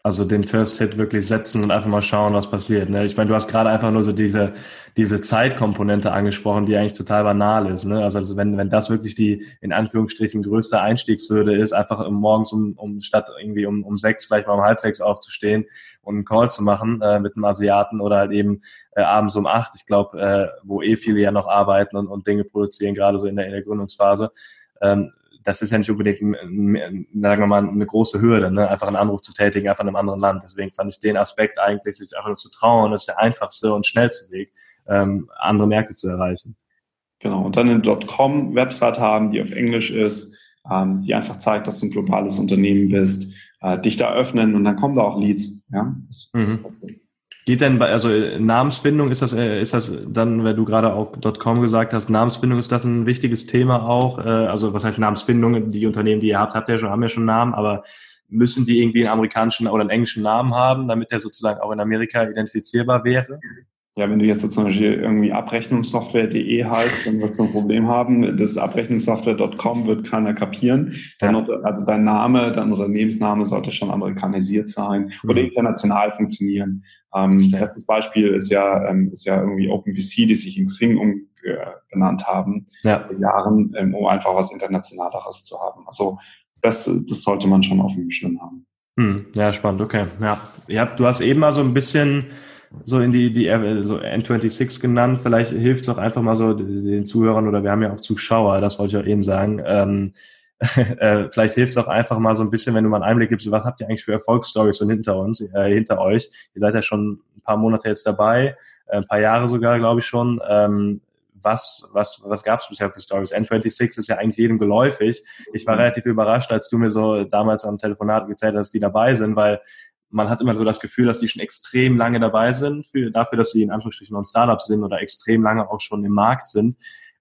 Also den First Hit wirklich setzen und einfach mal schauen, was passiert. Ne? Ich meine, du hast gerade einfach nur so diese, diese Zeitkomponente angesprochen, die eigentlich total banal ist. Ne? Also, also wenn, wenn das wirklich die in Anführungsstrichen größte Einstiegshürde ist, einfach morgens um, um statt irgendwie um, um sechs, vielleicht mal um halb sechs aufzustehen und einen Call zu machen äh, mit einem Asiaten oder halt eben äh, abends um acht, ich glaube, äh, wo eh viele ja noch arbeiten und, und Dinge produzieren, gerade so in der, in der Gründungsphase. Ähm, das ist ja nicht unbedingt, sagen wir mal, eine große Hürde, ne? einfach einen Anruf zu tätigen, einfach in einem anderen Land. Deswegen fand ich den Aspekt eigentlich, sich einfach nur zu trauen, ist der einfachste und schnellste Weg, ähm, andere Märkte zu erreichen. Genau, und dann eine .com-Website haben, die auf Englisch ist, ähm, die einfach zeigt, dass du ein globales Unternehmen bist, äh, dich da öffnen und dann kommen da auch Leads. Ja, das, mhm. das Geht denn bei, also Namensfindung, ist das, äh, ist das dann, weil du gerade auch .com gesagt hast, Namensfindung, ist das ein wichtiges Thema auch? Äh, also was heißt Namensfindung? Die Unternehmen, die ihr habt, habt ja schon, haben ja schon Namen, aber müssen die irgendwie einen amerikanischen oder einen englischen Namen haben, damit der sozusagen auch in Amerika identifizierbar wäre? Ja, wenn du jetzt zum Beispiel irgendwie abrechnungssoftware.de heißt, dann wirst du ein Problem haben. Das abrechnungssoftware.com wird keiner kapieren. Dann, also dein Name, dein Unternehmensname sollte schon amerikanisiert sein oder mhm. international funktionieren. Ähm, erstes Beispiel ist ja, ähm, ist ja irgendwie OpenVC, die sich in Xing umgenannt haben, ja. vor Jahren, ähm, um einfach was Internationaleres zu haben. Also das, das sollte man schon auf dem Schirm haben. Hm, ja, spannend, okay. Ja. ja, du hast eben mal so ein bisschen so in die, die so N26 genannt. Vielleicht hilft es auch einfach mal so den Zuhörern oder wir haben ja auch Zuschauer, das wollte ich auch eben sagen. Ähm, äh, vielleicht hilft es auch einfach mal so ein bisschen, wenn du mal einen Einblick gibst, was habt ihr eigentlich für Erfolgsstories so hinter uns, äh, hinter euch? Ihr seid ja schon ein paar Monate jetzt dabei, äh, ein paar Jahre sogar, glaube ich schon. Ähm, was, was, was gab es bisher für Stories? N26 ist ja eigentlich jedem geläufig. Ich war relativ überrascht, als du mir so damals am Telefonat gezählt hast, dass die dabei sind, weil man hat immer so das Gefühl, dass die schon extrem lange dabei sind, für, dafür, dass sie in Anführungsstrichen noch ein Startup sind oder extrem lange auch schon im Markt sind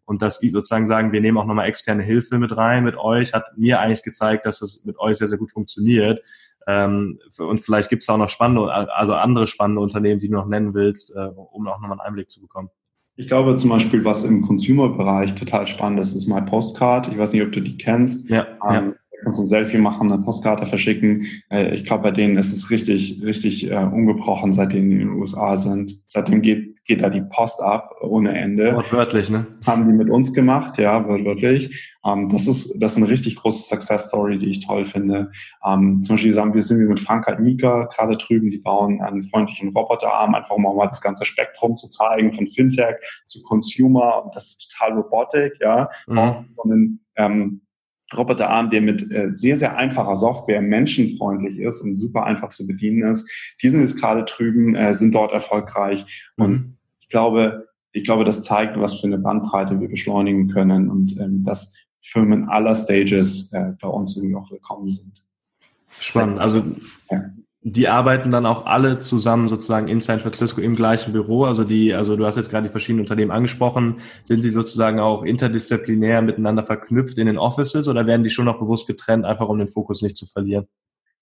und dass die sozusagen sagen, wir nehmen auch nochmal externe Hilfe mit rein mit euch, hat mir eigentlich gezeigt, dass das mit euch sehr, sehr gut funktioniert. Ähm, und vielleicht gibt es auch noch spannende, also andere spannende Unternehmen, die du noch nennen willst, äh, um auch nochmal einen Einblick zu bekommen. Ich glaube zum Beispiel, was im Consumer-Bereich total spannend ist, ist My Postcard. Ich weiß nicht, ob du die kennst. Ja, ähm, ja kannst ein Selfie machen, eine Postkarte verschicken. Äh, ich glaube, bei denen ist es richtig, richtig äh, ungebrochen, seitdem die in den USA sind. Seitdem geht, geht da die Post ab ohne Ende. Wortwörtlich, ne? Haben die mit uns gemacht, ja, wortwörtlich. Ähm, das ist, das ist eine richtig große Success Story, die ich toll finde. Ähm, zum Beispiel sagen wir, sind wir mit Frankreich Mika gerade drüben, die bauen einen freundlichen Roboterarm, einfach um auch mal das ganze Spektrum zu zeigen, von Fintech zu Consumer. Und das ist total Robotik, ja. Mhm. Und, ähm, Roboterarm, der mit äh, sehr, sehr einfacher Software menschenfreundlich ist und super einfach zu bedienen ist. Die sind jetzt gerade drüben, äh, sind dort erfolgreich. Mhm. Und ich glaube, ich glaube, das zeigt, was für eine Bandbreite wir beschleunigen können und ähm, dass Firmen aller Stages äh, bei uns irgendwie auch willkommen sind. Spannend. Also ja. Die arbeiten dann auch alle zusammen sozusagen in San Francisco im gleichen Büro. Also die, also du hast jetzt gerade die verschiedenen Unternehmen angesprochen. Sind die sozusagen auch interdisziplinär miteinander verknüpft in den Offices oder werden die schon noch bewusst getrennt, einfach um den Fokus nicht zu verlieren?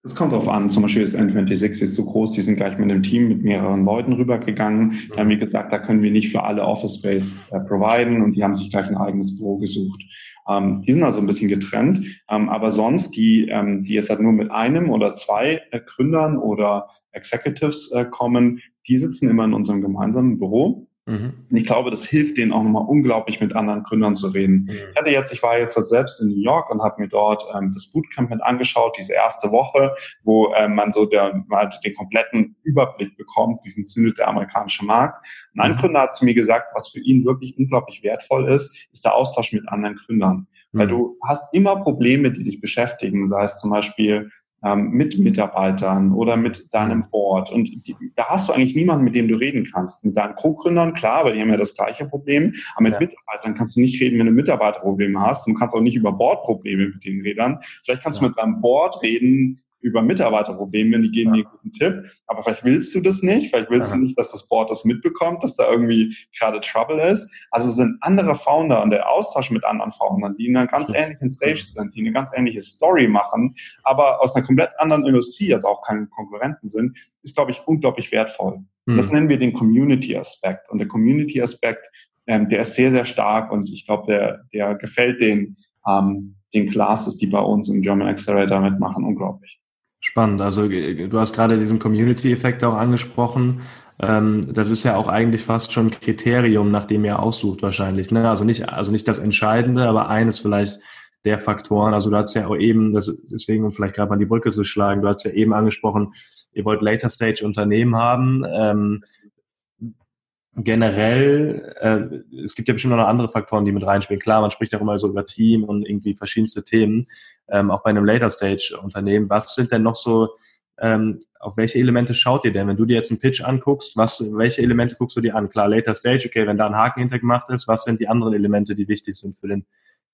Das kommt drauf an. Zum Beispiel ist N26 ist so groß, die sind gleich mit einem Team mit mehreren Leuten rübergegangen. Da haben wir gesagt, da können wir nicht für alle Office Space äh, providen und die haben sich gleich ein eigenes Büro gesucht. Ähm, die sind also ein bisschen getrennt. Ähm, aber sonst, die, ähm, die jetzt halt nur mit einem oder zwei äh, Gründern oder Executives äh, kommen, die sitzen immer in unserem gemeinsamen Büro Mhm. Und ich glaube, das hilft denen auch nochmal unglaublich, mit anderen Gründern zu reden. Mhm. Ich hatte jetzt, ich war jetzt selbst in New York und habe mir dort ähm, das Bootcamp mit angeschaut, diese erste Woche, wo ähm, man so der, mal den kompletten Überblick bekommt, wie funktioniert der amerikanische Markt. Und ein mhm. Gründer hat zu mir gesagt, was für ihn wirklich unglaublich wertvoll ist, ist der Austausch mit anderen Gründern. Weil mhm. du hast immer Probleme, die dich beschäftigen, sei es zum Beispiel mit Mitarbeitern oder mit deinem Board. Und die, da hast du eigentlich niemanden, mit dem du reden kannst. Mit deinen Co-Gründern, klar, weil die haben ja das gleiche Problem. Aber mit ja. Mitarbeitern kannst du nicht reden, wenn du Mitarbeiterprobleme hast. Du kannst auch nicht über Boardprobleme mit denen reden. Vielleicht kannst ja. du mit deinem Board reden, über Mitarbeiterprobleme, die geben ja. dir einen guten Tipp, aber vielleicht willst du das nicht, vielleicht willst ja. du nicht, dass das Board das mitbekommt, dass da irgendwie gerade Trouble ist. Also es sind andere Founder und der Austausch mit anderen Foundern, die in einer ganz ähnlichen Stage sind, die eine ganz ähnliche Story machen, aber aus einer komplett anderen Industrie, also auch keine Konkurrenten sind, ist, glaube ich, unglaublich wertvoll. Mhm. Das nennen wir den Community-Aspekt. Und der Community-Aspekt, ähm, der ist sehr, sehr stark und ich glaube, der, der gefällt den, ähm, den Classes, die bei uns im German Accelerator mitmachen, unglaublich. Spannend. Also äh, du hast gerade diesen Community-Effekt auch angesprochen. Ähm, das ist ja auch eigentlich fast schon ein Kriterium, nach dem ihr aussucht wahrscheinlich. Ne? Also nicht, also nicht das Entscheidende, aber eines vielleicht der Faktoren. Also du hast ja auch eben, deswegen um vielleicht gerade mal die Brücke zu schlagen, du hast ja eben angesprochen, ihr wollt Later Stage Unternehmen haben. Ähm, generell, äh, es gibt ja bestimmt noch andere Faktoren, die mit reinspielen. Klar, man spricht auch immer so über Team und irgendwie verschiedenste Themen, ähm, auch bei einem Later Stage Unternehmen. Was sind denn noch so, ähm, auf welche Elemente schaut ihr denn? Wenn du dir jetzt einen Pitch anguckst, was, welche Elemente guckst du dir an? Klar, Later Stage, okay, wenn da ein Haken hintergemacht ist, was sind die anderen Elemente, die wichtig sind für den,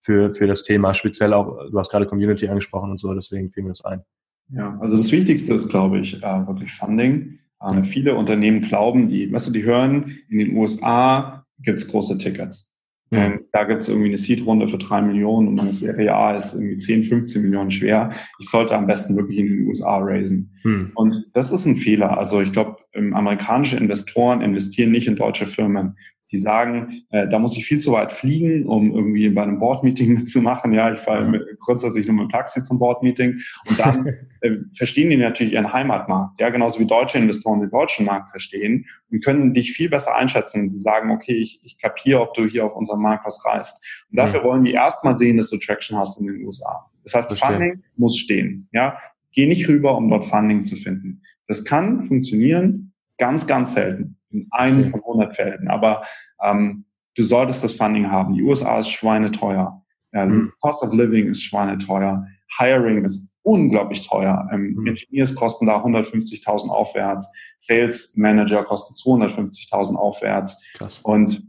für, für das Thema? Speziell auch, du hast gerade Community angesprochen und so, deswegen fiel mir das ein. Ja, also das Wichtigste ist, glaube ich, äh, wirklich Funding. Ähm, viele Unternehmen glauben, die, weißt du, die hören, in den USA gibt es große Tickets. Ja. Ähm, da gibt es irgendwie eine Seed-Runde für drei Millionen und meine Serie A ist irgendwie 10, 15 Millionen schwer. Ich sollte am besten wirklich in den USA raisen. Hm. Und das ist ein Fehler. Also ich glaube, ähm, amerikanische Investoren investieren nicht in deutsche Firmen die sagen, äh, da muss ich viel zu weit fliegen, um irgendwie bei einem Board-Meeting mitzumachen. Ja, ich fahre mit, grundsätzlich nur mit dem Taxi zum Board-Meeting. Und dann äh, verstehen die natürlich ihren Heimatmarkt. Ja, genauso wie deutsche Investoren den deutschen Markt verstehen und können dich viel besser einschätzen, wenn sie sagen, okay, ich, ich kapiere, ob du hier auf unserem Markt was reißt. Und dafür mhm. wollen die erstmal sehen, dass du Traction hast in den USA. Das heißt, Verstehen. Funding muss stehen. Ja, geh nicht rüber, um dort Funding zu finden. Das kann funktionieren, ganz, ganz selten in einem von 100 Fällen. Aber ähm, du solltest das Funding haben. Die USA ist schweineteuer. Ähm, mhm. Cost of Living ist schweineteuer. Hiring ist unglaublich teuer. Ähm, mhm. Engineers kosten da 150.000 aufwärts. Sales Manager kosten 250.000 aufwärts. Krass. Und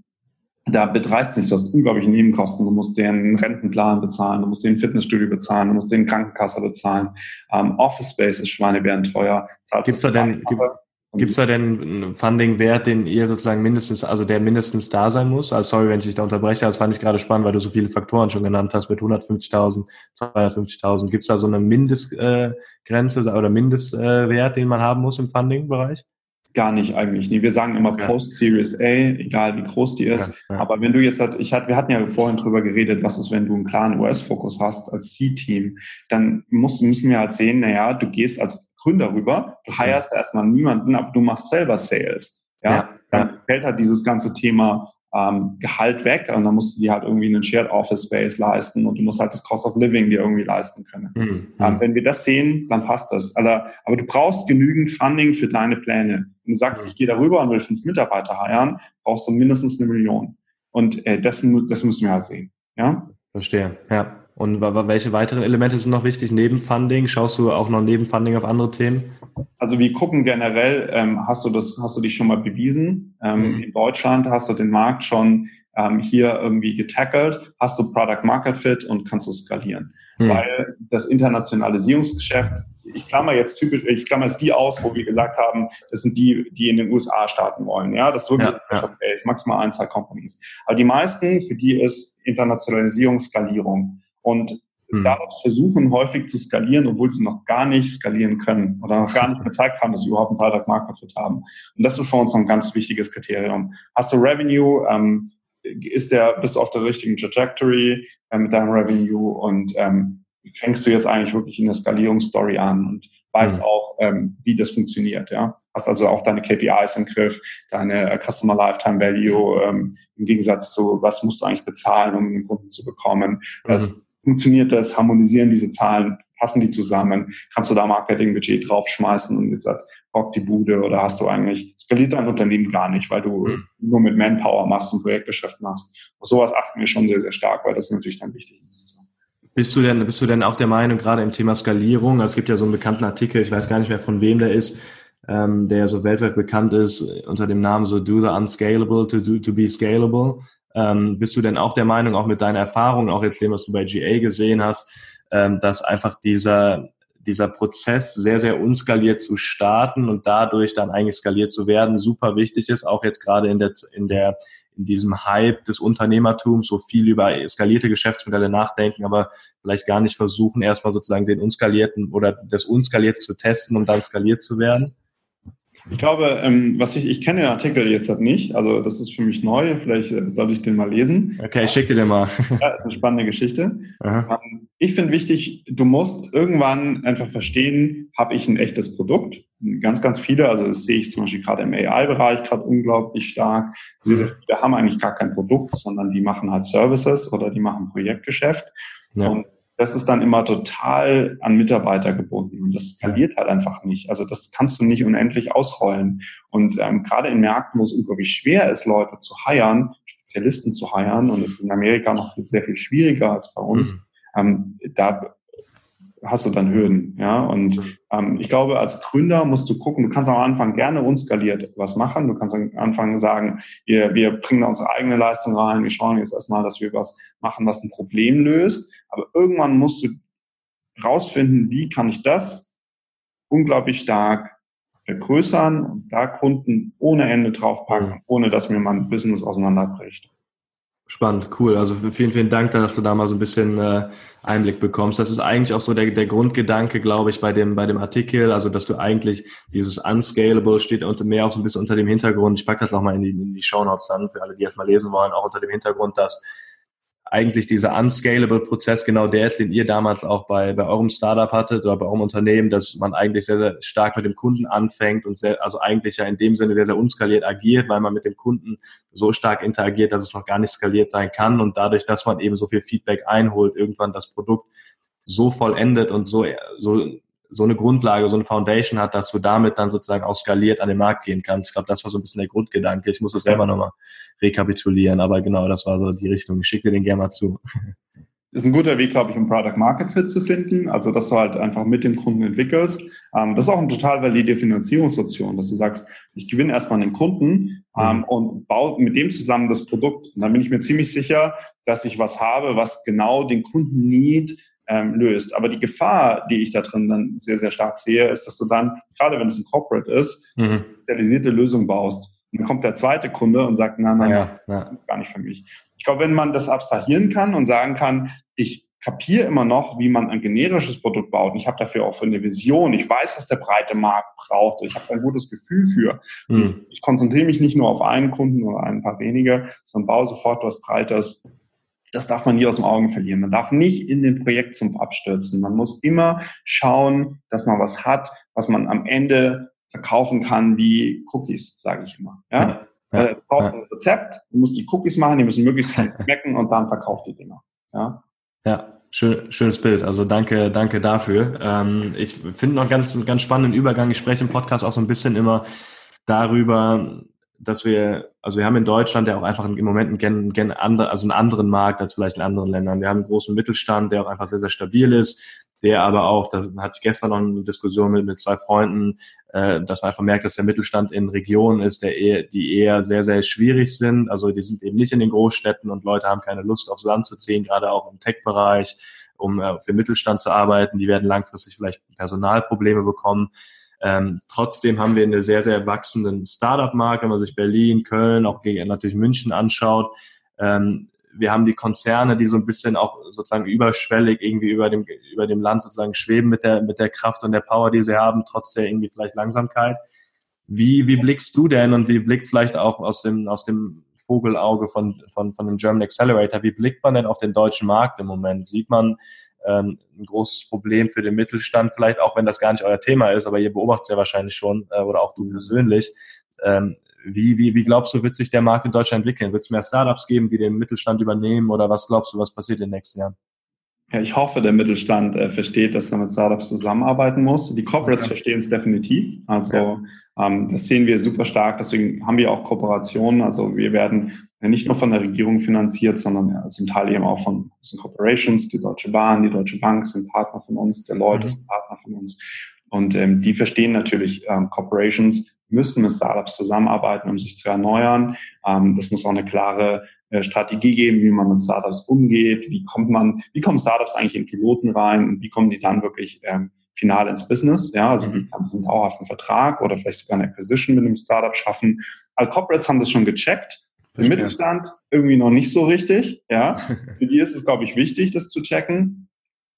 da betreibt es nicht. Du hast unglaubliche Nebenkosten. Du musst den Rentenplan bezahlen, du musst den Fitnessstudio bezahlen, du musst den Krankenkasse bezahlen. Ähm, Office Space ist schweinebären teuer. Gibt's da denn, gibt, es da denn einen Funding-Wert, den ihr sozusagen mindestens, also der mindestens da sein muss? Also sorry, wenn ich dich da unterbreche, das fand ich gerade spannend, weil du so viele Faktoren schon genannt hast mit 150.000, 250.000. Gibt es da so eine Mindestgrenze äh, oder Mindestwert, den man haben muss im Funding-Bereich? Gar nicht eigentlich. Nee, wir sagen immer ja. Post-Series A, egal wie groß die ist. Ja, ja. Aber wenn du jetzt, ich hatte, wir hatten ja vorhin drüber geredet, was ist, wenn du einen klaren US-Fokus hast als C-Team, dann muss, müssen wir halt sehen, naja, du gehst als Gründer rüber. Du hirest erstmal niemanden, aber du machst selber Sales. Ja, ja dann fällt halt dieses ganze Thema ähm, Gehalt weg und dann musst du dir halt irgendwie einen Shared Office Space leisten und du musst halt das Cost of Living dir irgendwie leisten können. Mhm. Ähm, wenn wir das sehen, dann passt das. Also, aber du brauchst genügend Funding für deine Pläne. Wenn du sagst, mhm. ich gehe darüber und will fünf Mitarbeiter heiren, brauchst du mindestens eine Million. Und äh, das, das müssen wir halt sehen. Ja? Verstehe, ja. Und welche weiteren Elemente sind noch wichtig neben Funding? Schaust du auch noch neben Funding auf andere Themen? Also wir gucken generell, ähm, hast du das, hast du dich schon mal bewiesen? Ähm, mhm. In Deutschland hast du den Markt schon ähm, hier irgendwie getackelt, hast du Product Market Fit und kannst du skalieren. Hm. Weil das Internationalisierungsgeschäft, ich klammer jetzt typisch, ich klammer jetzt die aus, wo wir gesagt haben, das sind die, die in den USA starten wollen. Ja, das ist wirklich ja, ja. Base, maximal ein, zwei Companies. Aber die meisten, für die ist Internationalisierung Skalierung. Und hm. Startups versuchen häufig zu skalieren, obwohl sie noch gar nicht skalieren können oder noch gar nicht gezeigt haben, dass sie überhaupt ein Product Market Fit haben. Und das ist für uns ein ganz wichtiges Kriterium. Hast du Revenue? Ähm, ist der, bist du auf der richtigen Trajectory äh, mit deinem Revenue und ähm, fängst du jetzt eigentlich wirklich in der Skalierungsstory an und weißt mhm. auch, ähm, wie das funktioniert, ja. Hast also auch deine KPIs im Griff, deine äh, Customer Lifetime Value, ähm, im Gegensatz zu, was musst du eigentlich bezahlen, um einen Kunden zu bekommen. Mhm. Das funktioniert das, harmonisieren diese Zahlen, passen die zusammen, kannst du da Marketingbudget draufschmeißen und jetzt rockt die Bude oder hast du eigentlich, skaliert dein Unternehmen gar nicht, weil du mhm. nur mit Manpower machst und Projektgeschäft machst. Auf sowas achten wir schon sehr, sehr stark, weil das ist natürlich dann wichtig. Bist du denn, bist du denn auch der Meinung, gerade im Thema Skalierung, also es gibt ja so einen bekannten Artikel, ich weiß gar nicht mehr von wem der ist, ähm, der so weltweit bekannt ist, unter dem Namen so Do the Unscalable to, do, to be Scalable. Ähm, bist du denn auch der Meinung, auch mit deinen Erfahrungen, auch jetzt dem, was du bei GA gesehen hast, ähm, dass einfach dieser, dieser Prozess sehr, sehr unskaliert zu starten und dadurch dann eigentlich skaliert zu werden, super wichtig ist, auch jetzt gerade in der, in der, in diesem Hype des Unternehmertums so viel über skalierte Geschäftsmodelle nachdenken, aber vielleicht gar nicht versuchen, erstmal sozusagen den unskalierten oder das unskalierte zu testen, um dann skaliert zu werden? Ich glaube, ähm, was ich, ich kenne den Artikel jetzt halt nicht, also das ist für mich neu, vielleicht äh, sollte ich den mal lesen. Okay, ich schicke dir den mal. ja, das ist eine spannende Geschichte. Ähm, ich finde wichtig, du musst irgendwann einfach verstehen, habe ich ein echtes Produkt? Ganz, ganz viele, also das sehe ich zum Beispiel gerade im AI-Bereich gerade unglaublich stark. Sehr, sehr viele haben eigentlich gar kein Produkt, sondern die machen halt Services oder die machen Projektgeschäft. Ja. Und das ist dann immer total an Mitarbeiter gebunden und das skaliert halt einfach nicht. Also das kannst du nicht unendlich ausrollen. Und ähm, gerade in Märkten, wo es unglaublich schwer ist, Leute zu heiern, Spezialisten zu heiern, und es ist in Amerika noch sehr viel schwieriger als bei uns, mhm. ähm, da hast du dann Hürden. Ja? Und mhm. ähm, ich glaube, als Gründer musst du gucken, du kannst am Anfang gerne unskaliert was machen. Du kannst am Anfang sagen, wir, wir bringen da unsere eigene Leistung rein, wir schauen jetzt erstmal, dass wir was machen, was ein Problem löst. Aber irgendwann musst du rausfinden, wie kann ich das unglaublich stark vergrößern und da Kunden ohne Ende draufpacken, mhm. ohne dass mir mein Business auseinanderbricht. Spannend, cool. Also vielen, vielen Dank, dass du da mal so ein bisschen äh, Einblick bekommst. Das ist eigentlich auch so der, der Grundgedanke, glaube ich, bei dem, bei dem Artikel. Also, dass du eigentlich dieses Unscalable steht und mehr auch so ein bisschen unter dem Hintergrund. Ich packe das auch mal in die, in die Show Notes dann, für alle, die erstmal lesen wollen, auch unter dem Hintergrund, dass eigentlich dieser unscalable Prozess genau der ist, den ihr damals auch bei, bei eurem Startup hattet oder bei eurem Unternehmen, dass man eigentlich sehr, sehr stark mit dem Kunden anfängt und sehr, also eigentlich ja in dem Sinne sehr, sehr unskaliert agiert, weil man mit dem Kunden so stark interagiert, dass es noch gar nicht skaliert sein kann. Und dadurch, dass man eben so viel Feedback einholt, irgendwann das Produkt so vollendet und so, so so eine Grundlage, so eine Foundation hat, dass du damit dann sozusagen auch skaliert an den Markt gehen kannst. Ich glaube, das war so ein bisschen der Grundgedanke. Ich muss das selber nochmal rekapitulieren, aber genau, das war so die Richtung. Ich schicke dir den gerne mal zu. ist ein guter Weg, glaube ich, um Product Market Fit zu finden. Also, dass du halt einfach mit dem Kunden entwickelst. Ähm, das ist auch eine total valide Finanzierungsoption, dass du sagst, ich gewinne erstmal den Kunden ähm, mhm. und baue mit dem zusammen das Produkt. Und dann bin ich mir ziemlich sicher, dass ich was habe, was genau den Kunden Need ähm, löst. Aber die Gefahr, die ich da drin dann sehr, sehr stark sehe, ist, dass du dann, gerade wenn es ein Corporate ist, mhm. spezialisierte Lösung baust. Und dann kommt der zweite Kunde und sagt, nein, nein, ja, ja. gar nicht für mich. Ich glaube, wenn man das abstrahieren kann und sagen kann, ich kapiere immer noch, wie man ein generisches Produkt baut. Ich habe dafür auch eine Vision. Ich weiß, was der breite Markt braucht. Ich habe ein gutes Gefühl für. Mhm. Ich konzentriere mich nicht nur auf einen Kunden oder ein paar wenige, sondern baue sofort was Breites das darf man nie aus dem Augen verlieren. Man darf nicht in den Projektsumpf abstürzen. Man muss immer schauen, dass man was hat, was man am Ende verkaufen kann wie Cookies, sage ich immer. Ja? ja, ja du brauchst ja. ein Rezept, du musst die Cookies machen, die müssen möglichst viel schmecken und dann verkauft die Dinger. Ja, ja. Schön, schönes Bild. Also danke, danke dafür. Ähm, ich finde noch ganz, ganz spannenden Übergang. Ich spreche im Podcast auch so ein bisschen immer darüber, dass wir, also wir haben in Deutschland ja auch einfach im Moment einen, gen, gen andere, also einen anderen Markt als vielleicht in anderen Ländern. Wir haben einen großen Mittelstand, der auch einfach sehr, sehr stabil ist, der aber auch, da hatte ich gestern noch eine Diskussion mit, mit zwei Freunden, äh, dass man einfach merkt, dass der Mittelstand in Regionen ist, der eher, die eher sehr, sehr schwierig sind. Also die sind eben nicht in den Großstädten und Leute haben keine Lust aufs Land zu ziehen, gerade auch im Tech-Bereich, um äh, für Mittelstand zu arbeiten. Die werden langfristig vielleicht Personalprobleme bekommen. Ähm, trotzdem haben wir eine sehr, sehr wachsenden Startup-Markt, wenn man sich Berlin, Köln, auch natürlich München anschaut. Ähm, wir haben die Konzerne, die so ein bisschen auch sozusagen überschwellig irgendwie über dem, über dem Land sozusagen schweben mit der, mit der Kraft und der Power, die sie haben, trotz der irgendwie vielleicht Langsamkeit. Wie, wie blickst du denn und wie blickt vielleicht auch aus dem, aus dem Vogelauge von, von, von dem German Accelerator, wie blickt man denn auf den deutschen Markt im Moment? Sieht man ähm, ein großes Problem für den Mittelstand, vielleicht auch wenn das gar nicht euer Thema ist, aber ihr beobachtet es ja wahrscheinlich schon äh, oder auch du persönlich. Ähm, wie, wie, wie glaubst du, wird sich der Markt in Deutschland entwickeln? Wird es mehr Startups geben, die den Mittelstand übernehmen oder was glaubst du, was passiert in den nächsten Jahren? Ja, ich hoffe, der Mittelstand äh, versteht, dass er mit Startups zusammenarbeiten muss. Die Corporates okay. verstehen es definitiv. Also ja. Ähm, das sehen wir super stark. Deswegen haben wir auch Kooperationen. Also wir werden nicht nur von der Regierung finanziert, sondern zum Teil eben auch von großen Corporations. Die Deutsche Bahn, die Deutsche Bank sind Partner von uns, der Leute mhm. ist Partner von uns. Und ähm, die verstehen natürlich ähm, Corporations müssen mit Startups zusammenarbeiten, um sich zu erneuern. Ähm, das muss auch eine klare äh, Strategie geben, wie man mit Startups umgeht, wie kommt man, wie kommen Startups eigentlich in Piloten rein und wie kommen die dann wirklich ähm, final ins Business, ja, also wie kann man einen dauerhaften Vertrag oder vielleicht sogar eine Acquisition mit einem Startup schaffen. Alle Corporates haben das schon gecheckt. Der Mittelstand irgendwie noch nicht so richtig, ja. Für die ist es, glaube ich, wichtig, das zu checken.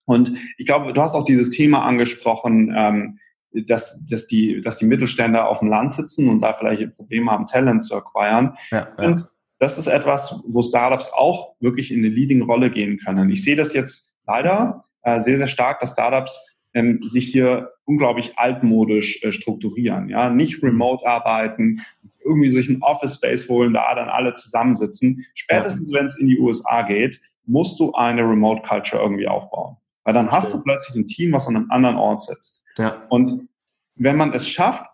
Und ich glaube, du hast auch dieses Thema angesprochen, ähm, dass, dass, die, dass die Mittelständler auf dem Land sitzen und da vielleicht Probleme haben, Talent zu acquiren. Ja, ja. Und das ist etwas, wo Startups auch wirklich in eine Leading-Rolle gehen können. Ich sehe das jetzt leider äh, sehr, sehr stark, dass Startups ähm, sich hier unglaublich altmodisch äh, strukturieren. Ja, nicht remote arbeiten, irgendwie sich ein Office Space holen, da dann alle zusammensitzen. Spätestens, wenn es in die USA geht, musst du eine Remote Culture irgendwie aufbauen. Weil dann hast du plötzlich ein Team, was an einem anderen Ort sitzt. Ja. Und wenn man es schafft,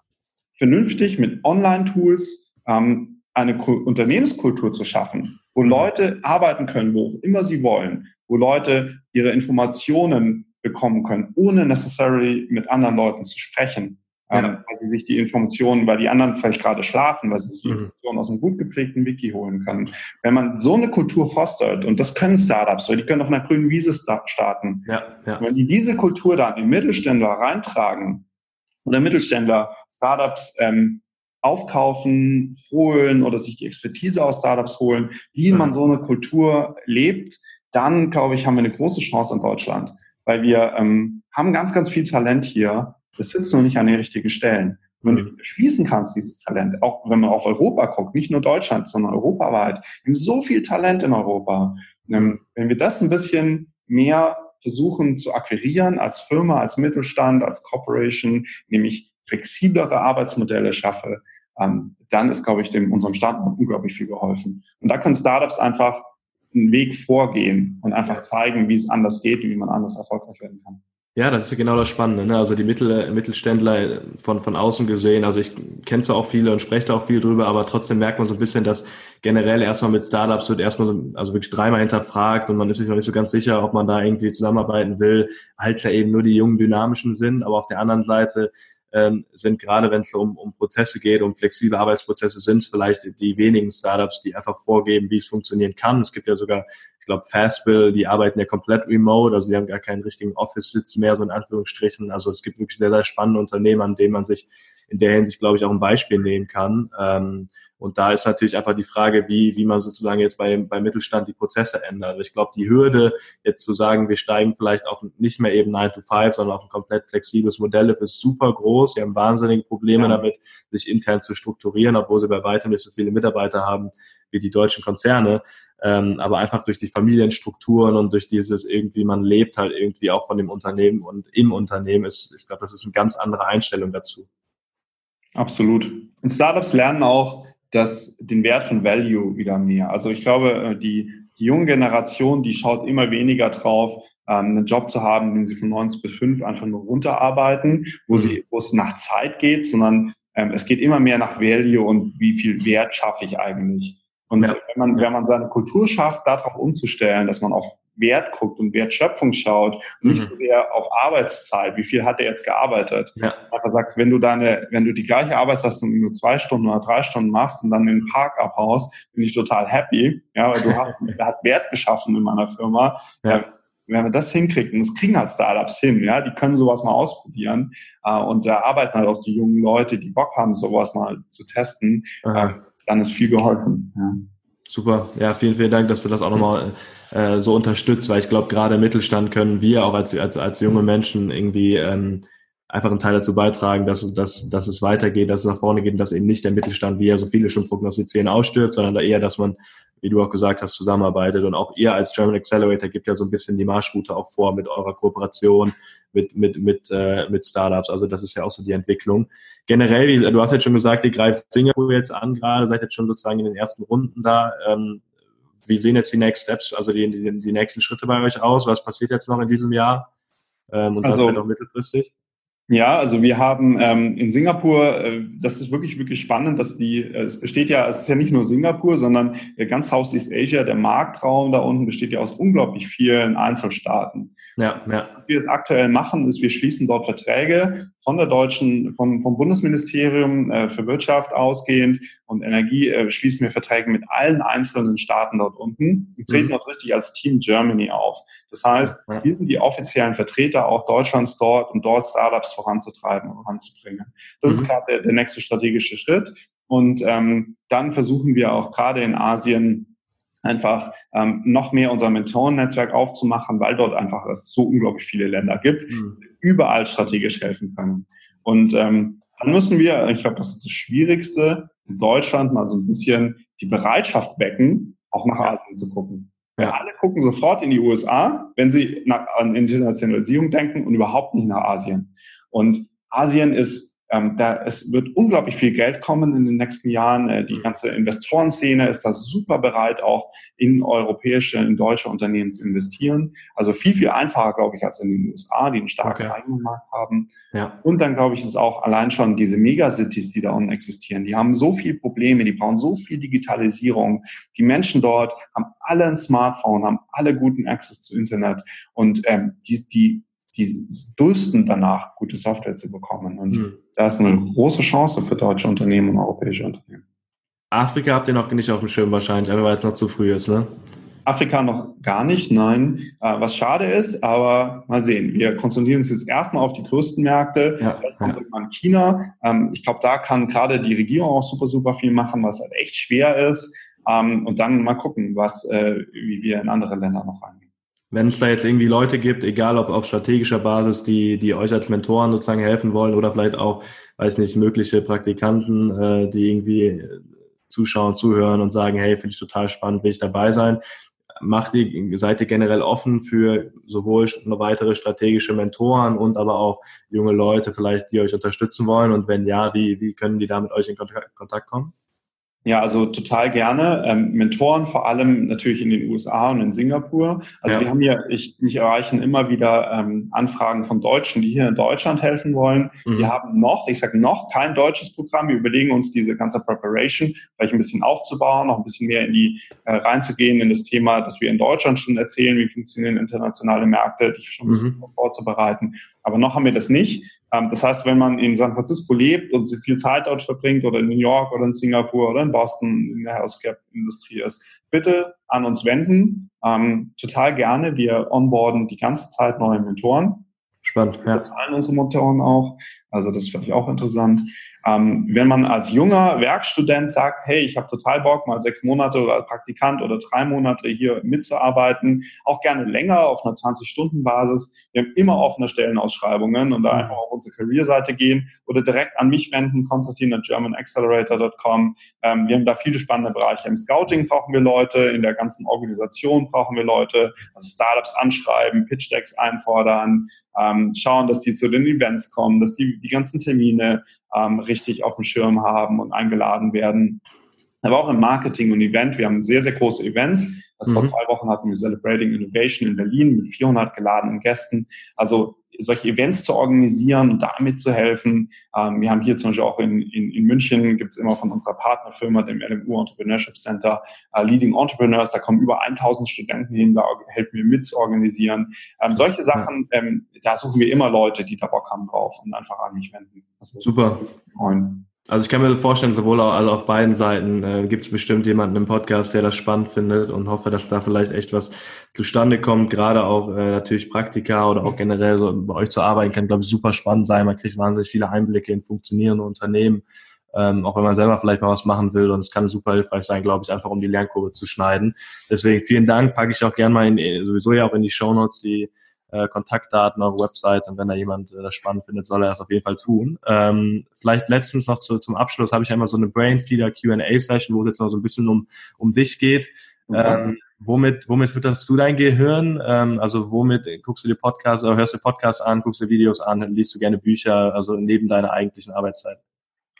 vernünftig mit Online-Tools ähm, eine Unternehmenskultur zu schaffen, wo mhm. Leute arbeiten können, wo immer sie wollen, wo Leute ihre Informationen bekommen können, ohne necessarily mit anderen Leuten zu sprechen, ja. ähm, weil sie sich die Informationen, weil die anderen vielleicht gerade schlafen, weil sie sich die mhm. Informationen aus einem gut gepflegten Wiki holen können. Wenn man so eine Kultur fostert, und das können Startups, weil die können auf einer grünen Wiese starten, ja, ja. wenn die diese Kultur dann in Mittelständler reintragen oder Mittelständler Startups ähm, aufkaufen, holen oder sich die Expertise aus Startups holen, wie mhm. man so eine Kultur lebt, dann glaube ich, haben wir eine große Chance in Deutschland, weil wir ähm, haben ganz, ganz viel Talent hier, das sitzt nur nicht an den richtigen Stellen. wenn du schließen kannst, dieses Talent, auch wenn man auf Europa guckt, nicht nur Deutschland, sondern europaweit, wir haben so viel Talent in Europa. Ähm, wenn wir das ein bisschen mehr versuchen zu akquirieren als Firma, als Mittelstand, als Corporation, nämlich flexiblere Arbeitsmodelle schaffe, ähm, dann ist, glaube ich, dem, unserem Standort unglaublich viel geholfen. Und da können Startups einfach einen Weg vorgehen und einfach zeigen, wie es anders geht und wie man anders erfolgreich werden kann. Ja, das ist ja genau das Spannende. Ne? Also die Mittel, Mittelständler von, von außen gesehen, also ich kenne zwar auch viele und spreche da auch viel drüber, aber trotzdem merkt man so ein bisschen, dass generell erstmal mit Startups wird erstmal so, also wirklich dreimal hinterfragt und man ist sich noch nicht so ganz sicher, ob man da irgendwie zusammenarbeiten will, weil es ja eben nur die jungen Dynamischen sind. Aber auf der anderen Seite ähm, sind gerade, wenn es um, um Prozesse geht, um flexible Arbeitsprozesse, sind es vielleicht die wenigen Startups, die einfach vorgeben, wie es funktionieren kann. Es gibt ja sogar, ich glaube, Fastbill, die arbeiten ja komplett remote, also die haben gar keinen richtigen Office-Sitz mehr, so in Anführungsstrichen. Also es gibt wirklich sehr, sehr spannende Unternehmen, an denen man sich in der Hinsicht, glaube ich, auch ein Beispiel nehmen kann. Ähm, und da ist natürlich einfach die Frage, wie, wie man sozusagen jetzt bei, bei Mittelstand die Prozesse ändert. Also ich glaube, die Hürde, jetzt zu sagen, wir steigen vielleicht auf nicht mehr eben 9 to 5, sondern auf ein komplett flexibles Modell, ist super groß. Sie haben wahnsinnige Probleme ja. damit, sich intern zu strukturieren, obwohl sie bei weitem nicht so viele Mitarbeiter haben wie die deutschen Konzerne. Ähm, aber einfach durch die Familienstrukturen und durch dieses irgendwie, man lebt halt irgendwie auch von dem Unternehmen und im Unternehmen ist, ich glaube, das ist eine ganz andere Einstellung dazu. Absolut. Und Startups lernen auch, das, den Wert von Value wieder mehr. Also ich glaube, äh, die, die junge Generation, die schaut immer weniger drauf, ähm, einen Job zu haben, den sie von 90 bis 5 einfach nur runterarbeiten, wo, mhm. sie, wo es nach Zeit geht, sondern ähm, es geht immer mehr nach Value und wie viel Wert schaffe ich eigentlich. Und ja. wenn, man, wenn man seine Kultur schafft, darauf umzustellen, dass man auf Wert guckt und Wertschöpfung schaut und mhm. nicht so sehr auf Arbeitszeit, wie viel hat er jetzt gearbeitet. Ja. Einfach sagst, wenn du deine, wenn du die gleiche Arbeitsleistung nur zwei Stunden oder drei Stunden machst und dann in den Park abhaust, bin ich total happy, ja, weil du hast, du hast Wert geschaffen in meiner Firma. Ja. Wenn wir das hinkriegen, und das kriegen halt Startups hin, ja, die können sowas mal ausprobieren äh, und da arbeiten halt auch die jungen Leute, die Bock haben, sowas mal zu testen, äh, dann ist viel geholfen. Ja. Super, ja, vielen, vielen Dank, dass du das auch nochmal äh, so unterstützt, weil ich glaube, gerade im Mittelstand können wir auch als, als, als junge Menschen irgendwie ähm, einfach einen Teil dazu beitragen, dass, dass, dass es weitergeht, dass es nach vorne geht dass eben nicht der Mittelstand, wie ja so viele schon prognostizieren, ausstirbt, sondern eher, dass man, wie du auch gesagt hast, zusammenarbeitet. Und auch ihr als German Accelerator gibt ja so ein bisschen die Marschroute auch vor mit eurer Kooperation mit, mit, mit, äh, mit Startups. Also das ist ja auch so die Entwicklung. Generell, du hast jetzt schon gesagt, ihr greift Singapur jetzt an gerade, seid jetzt schon sozusagen in den ersten Runden da. Ähm, wie sehen jetzt die Next Steps, also die, die, die nächsten Schritte bei euch aus? Was passiert jetzt noch in diesem Jahr? Ähm, und also, dann auch mittelfristig? Ja, also wir haben ähm, in Singapur, äh, das ist wirklich, wirklich spannend, dass die, äh, es besteht ja, es ist ja nicht nur Singapur, sondern äh, ganz Southeast Asia, der Marktraum da unten besteht ja aus unglaublich vielen Einzelstaaten. Ja, ja. Was wir es aktuell machen, ist, wir schließen dort Verträge von der deutschen, vom, vom Bundesministerium äh, für Wirtschaft ausgehend und Energie äh, schließen wir Verträge mit allen einzelnen Staaten dort unten und treten mhm. dort richtig als Team Germany auf. Das heißt, wir sind die offiziellen Vertreter auch Deutschlands dort, um dort Startups voranzutreiben und voranzubringen. Das mhm. ist gerade der, der nächste strategische Schritt. Und ähm, dann versuchen wir auch gerade in Asien einfach ähm, noch mehr unser Mentorennetzwerk aufzumachen, weil dort einfach es so unglaublich viele Länder gibt, mhm. überall strategisch helfen können. Und ähm, dann müssen wir, ich glaube, das ist das Schwierigste, in Deutschland mal so ein bisschen die Bereitschaft wecken, auch nach Asien zu gucken. Ja. Alle gucken sofort in die USA, wenn sie nach, an Internationalisierung denken und überhaupt nicht nach Asien. Und Asien ist ähm, da, es wird unglaublich viel Geld kommen in den nächsten Jahren. Äh, die ganze Investorenszene ist da super bereit, auch in europäische, in deutsche Unternehmen zu investieren. Also viel, viel einfacher, glaube ich, als in den USA, die einen starken okay. eigenen Markt haben. Ja. Und dann, glaube ich, ist auch allein schon diese Megacities, die da unten existieren. Die haben so viele Probleme, die brauchen so viel Digitalisierung. Die Menschen dort haben alle ein Smartphone, haben alle guten Access zu Internet. Und ähm, die, die die dürsten danach, gute Software zu bekommen. Und mhm. da ist eine große Chance für deutsche Unternehmen und europäische Unternehmen. Afrika habt ihr noch nicht auf dem Schirm wahrscheinlich, aber weil es noch zu früh ist, ne? Afrika noch gar nicht, nein. Äh, was schade ist, aber mal sehen. Wir konzentrieren uns jetzt erstmal auf die größten Märkte. Ja, Vielleicht kommt ja. irgendwann China. Ähm, ich glaube, da kann gerade die Regierung auch super, super viel machen, was halt echt schwer ist. Ähm, und dann mal gucken, was, äh, wie wir in andere Länder noch reingehen wenn es da jetzt irgendwie Leute gibt, egal ob auf strategischer Basis, die, die euch als Mentoren sozusagen helfen wollen oder vielleicht auch, weiß nicht, mögliche Praktikanten, äh, die irgendwie zuschauen, zuhören und sagen, hey, finde ich total spannend, will ich dabei sein. Macht seid ihr generell offen für sowohl weitere strategische Mentoren und aber auch junge Leute vielleicht, die euch unterstützen wollen? Und wenn ja, wie, wie können die da mit euch in Kontakt kommen? Ja, also total gerne. Ähm, Mentoren vor allem natürlich in den USA und in Singapur. Also ja. wir haben hier, ich, mich erreichen immer wieder ähm, Anfragen von Deutschen, die hier in Deutschland helfen wollen. Mhm. Wir haben noch, ich sage noch, kein deutsches Programm. Wir überlegen uns diese ganze Preparation vielleicht ein bisschen aufzubauen, noch ein bisschen mehr in die äh, reinzugehen in das Thema, dass wir in Deutschland schon erzählen, wie funktionieren internationale Märkte, die schon mhm. vorzubereiten. Aber noch haben wir das nicht. Ähm, das heißt, wenn man in San Francisco lebt und viel Zeit dort verbringt oder in New York oder in Singapur oder in Boston in der Healthcare-Industrie ist, bitte an uns wenden. Ähm, total gerne. Wir onboarden die ganze Zeit neue Mentoren. Spannend. Ja. Wir zahlen unsere Mentoren auch. Also das ist vielleicht auch interessant. Ähm, wenn man als junger Werkstudent sagt, hey, ich habe total Bock, mal sechs Monate oder als Praktikant oder drei Monate hier mitzuarbeiten, auch gerne länger auf einer 20-Stunden-Basis. Wir haben immer offene Stellenausschreibungen und da mhm. einfach auf unsere Career-Seite gehen oder direkt an mich wenden, Konstantin at germanaccelerator.com. Ähm, wir haben da viele spannende Bereiche. Im Scouting brauchen wir Leute, in der ganzen Organisation brauchen wir Leute, also Startups anschreiben, Pitch-Decks einfordern, ähm, schauen, dass die zu den Events kommen, dass die die ganzen Termine ähm, richtig auf dem Schirm haben und eingeladen werden. Aber auch im Marketing und Event. Wir haben sehr, sehr große Events. Also mhm. Vor zwei Wochen hatten wir Celebrating Innovation in Berlin mit 400 geladenen Gästen. Also solche Events zu organisieren und da mitzuhelfen. Ähm, wir haben hier zum Beispiel auch in, in, in München, gibt es immer von unserer Partnerfirma, dem LMU Entrepreneurship Center, äh, Leading Entrepreneurs, da kommen über 1000 Studenten hin, da helfen wir mit zu organisieren. Ähm, solche Sachen, ähm, da suchen wir immer Leute, die da Bock haben drauf und einfach an mich wenden. Super. Freuen. Also ich kann mir vorstellen, sowohl auch, also auf beiden Seiten äh, gibt es bestimmt jemanden im Podcast, der das spannend findet und hoffe, dass da vielleicht echt was zustande kommt. Gerade auch äh, natürlich Praktika oder auch generell so bei euch zu arbeiten kann, glaube ich, super spannend sein. Man kriegt wahnsinnig viele Einblicke in funktionierende Unternehmen, ähm, auch wenn man selber vielleicht mal was machen will. Und es kann super hilfreich sein, glaube ich, einfach um die Lernkurve zu schneiden. Deswegen vielen Dank, packe ich auch gerne mal in, sowieso ja auch in die Show Notes die äh, Kontaktdaten, eure Website und wenn da jemand äh, das spannend findet, soll er das auf jeden Fall tun. Ähm, vielleicht letztens noch zu, zum Abschluss habe ich einmal so eine Brainfeeder Q&A Session, wo es jetzt noch so ein bisschen um, um dich geht. Okay. Ähm, womit, womit fütterst du dein Gehirn? Ähm, also womit guckst du dir Podcasts oder hörst du Podcasts an, guckst du Videos an, liest du gerne Bücher, also neben deiner eigentlichen Arbeitszeit?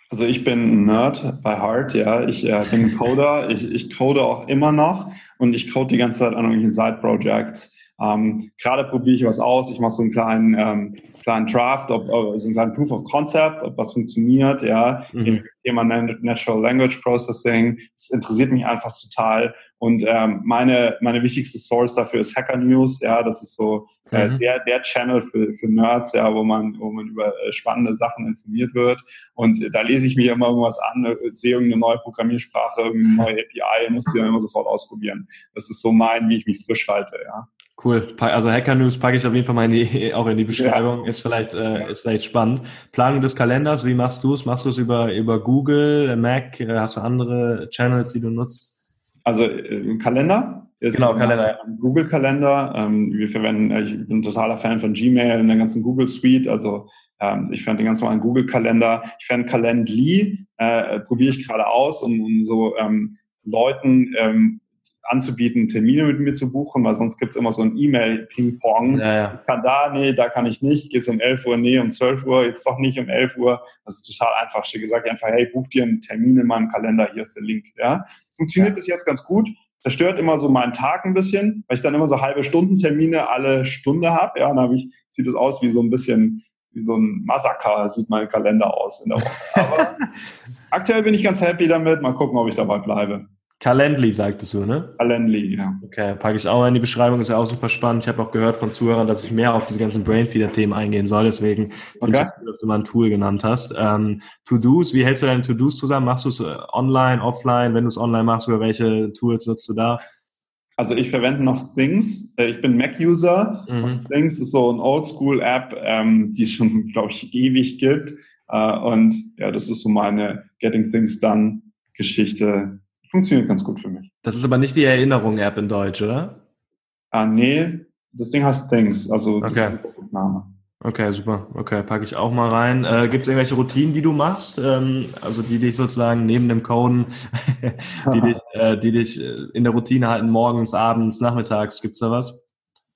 Also ich bin Nerd bei Heart, ja. Ich äh, bin Coder. ich, ich code auch immer noch und ich code die ganze Zeit an irgendwelchen Side-Projects. Ähm, Gerade probiere ich was aus. Ich mache so einen kleinen, ähm, kleinen Draft, ob, ob, so einen kleinen Proof of Concept, ob was funktioniert, ja. Mhm. Thema Natural Language Processing. Das interessiert mich einfach total. Und ähm, meine, meine wichtigste Source dafür ist Hacker News. Ja, das ist so äh, mhm. der, der Channel für, für Nerds, ja, wo man, wo man über äh, spannende Sachen informiert wird. Und äh, da lese ich mir immer irgendwas an, äh, sehe irgendeine neue Programmiersprache, irgendeine neue API, muss die dann immer sofort ausprobieren. Das ist so mein, wie ich mich frisch halte, ja. Cool. Also Hacker News packe ich auf jeden Fall mal in die, auch in die Beschreibung. Ja. Ist vielleicht äh, ist vielleicht spannend. Planung des Kalenders. Wie machst du es? Machst du es über über Google, Mac? Hast du andere Channels, die du nutzt? Also äh, Kalender ist genau, Kalender. ein Google Kalender. Ähm, wir verwenden. Äh, ich bin ein totaler Fan von Gmail in der ganzen Google Suite. Also ähm, ich fand den ganz normalen Google Kalender. Ich fand Calendly äh, probiere ich gerade aus, um, um so ähm, Leuten ähm, anzubieten, Termine mit mir zu buchen, weil sonst gibt's immer so ein E-Mail-Ping-Pong. Ja, ja. Kann da, nee, da kann ich nicht. Geht's um 11 Uhr, nee, um 12 Uhr, jetzt doch nicht um 11 Uhr. Das ist total einfach. Ich gesagt einfach, hey, buch dir einen Termin in meinem Kalender, hier ist der Link. Ja? Funktioniert ja. bis jetzt ganz gut. Zerstört immer so meinen Tag ein bisschen, weil ich dann immer so halbe Stundentermine alle Stunde habe. Ja, und dann habe ich, sieht es aus wie so ein bisschen wie so ein Massaker sieht mein Kalender aus in der Woche. Aber aktuell bin ich ganz happy damit. Mal gucken, ob ich dabei bleibe. Calendly sagtest du, ne? Calendly, ja. Okay, packe ich auch mal in die Beschreibung, ist ja auch super spannend. Ich habe auch gehört von Zuhörern, dass ich mehr auf diese ganzen Brainfeeder-Themen eingehen soll, deswegen okay. finde ich, dass du mal ein Tool genannt hast. Ähm, To-Dos, wie hältst du deine To-Dos zusammen? Machst du es äh, online, offline? Wenn du es online machst, über welche Tools nutzt du da? Also ich verwende noch Things. Äh, ich bin Mac-User. Mhm. Things ist so ein Oldschool-App, ähm, die es schon, glaube ich, ewig gibt. Äh, und ja, das ist so meine Getting Things Done Geschichte funktioniert ganz gut für mich. Das ist aber nicht die Erinnerung-App in Deutsch, oder? Ah, nee, das Ding heißt Things, also das okay. ist der Name. Okay, super. Okay, packe ich auch mal rein. Äh, Gibt es irgendwelche Routinen, die du machst? Ähm, also die dich sozusagen neben dem Coden, die, dich, äh, die dich äh, in der Routine halten, morgens, abends, nachmittags, gibt's da was?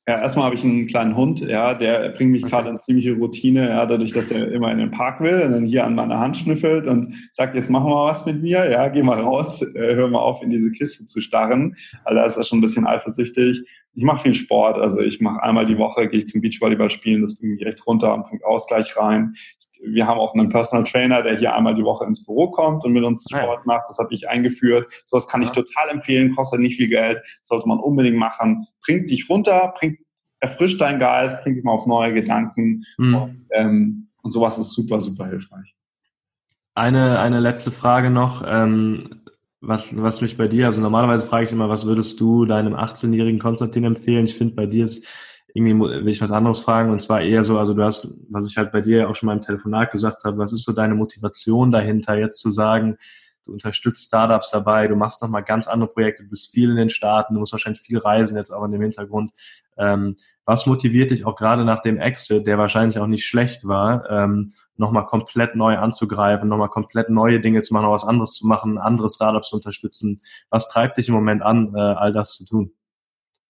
Ja, erstmal habe ich einen kleinen Hund, ja, der bringt mich gerade in ziemliche Routine, ja, dadurch, dass er immer in den Park will und dann hier an meiner Hand schnüffelt und sagt, jetzt machen wir was mit mir, ja, geh mal raus, äh, hör mal auf, in diese Kiste zu starren. Also da ist er schon ein bisschen eifersüchtig. Ich mache viel Sport, also ich mache einmal die Woche, gehe ich zum Beachvolleyball spielen, das bringt mich echt runter und bringt Ausgleich rein. Wir haben auch einen Personal Trainer, der hier einmal die Woche ins Büro kommt und mit uns ah, Sport macht. Das habe ich eingeführt. So was kann ich total empfehlen, kostet nicht viel Geld, sollte man unbedingt machen. Bringt dich runter, bringt, erfrischt deinen Geist, bringt dich mal auf neue Gedanken. Mhm. Und, ähm, und sowas ist super, super hilfreich. Eine, eine letzte Frage noch. Ähm, was, was mich bei dir, also normalerweise frage ich immer, was würdest du deinem 18-jährigen Konstantin empfehlen? Ich finde, bei dir ist irgendwie will ich was anderes fragen und zwar eher so, also du hast, was ich halt bei dir auch schon mal im Telefonat gesagt habe, was ist so deine Motivation dahinter, jetzt zu sagen, du unterstützt Startups dabei, du machst nochmal ganz andere Projekte, du bist viel in den Staaten, du musst wahrscheinlich viel reisen jetzt auch in dem Hintergrund. Ähm, was motiviert dich auch gerade nach dem Exit, der wahrscheinlich auch nicht schlecht war, ähm, nochmal komplett neu anzugreifen, nochmal komplett neue Dinge zu machen, noch was anderes zu machen, andere Startups zu unterstützen? Was treibt dich im Moment an, äh, all das zu tun?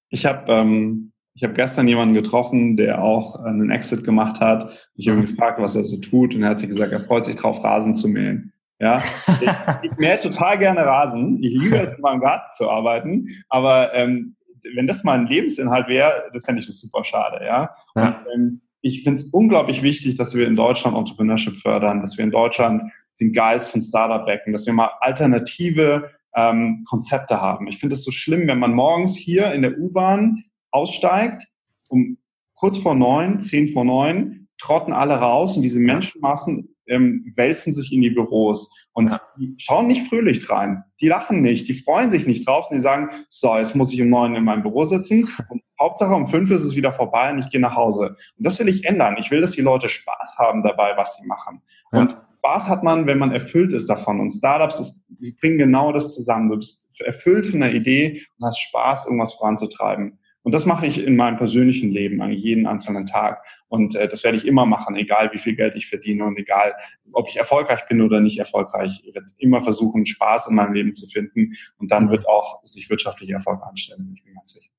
Ich habe ähm, ich habe gestern jemanden getroffen, der auch einen Exit gemacht hat. Ich habe ihn gefragt, was er so tut, und er hat sich gesagt, er freut sich drauf, Rasen zu mähen. Ja, ich, ich mähe total gerne Rasen. Ich liebe es, in meinem Garten zu arbeiten. Aber ähm, wenn das mein Lebensinhalt wäre, dann fände ich das super schade. Ja. ja. Und, ähm, ich finde es unglaublich wichtig, dass wir in Deutschland Entrepreneurship fördern, dass wir in Deutschland den Geist von Startup wecken, dass wir mal alternative ähm, Konzepte haben. Ich finde es so schlimm, wenn man morgens hier in der U-Bahn aussteigt, um kurz vor neun, zehn vor neun, trotten alle raus und diese Menschenmassen ähm, wälzen sich in die Büros und die schauen nicht fröhlich rein. Die lachen nicht, die freuen sich nicht drauf und die sagen, so, jetzt muss ich um neun in meinem Büro sitzen und Hauptsache um fünf ist es wieder vorbei und ich gehe nach Hause. Und das will ich ändern. Ich will, dass die Leute Spaß haben dabei, was sie machen. Ja. Und Spaß hat man, wenn man erfüllt ist davon. Und Startups ist, die bringen genau das zusammen. Du bist erfüllt von der Idee und hast Spaß, irgendwas voranzutreiben. Und das mache ich in meinem persönlichen Leben, an jeden einzelnen Tag. Und äh, das werde ich immer machen, egal wie viel Geld ich verdiene und egal, ob ich erfolgreich bin oder nicht erfolgreich. Ich werde immer versuchen, Spaß in meinem Leben zu finden. Und dann wird auch sich wirtschaftlicher Erfolg anstellen, ich bin ganz sicher.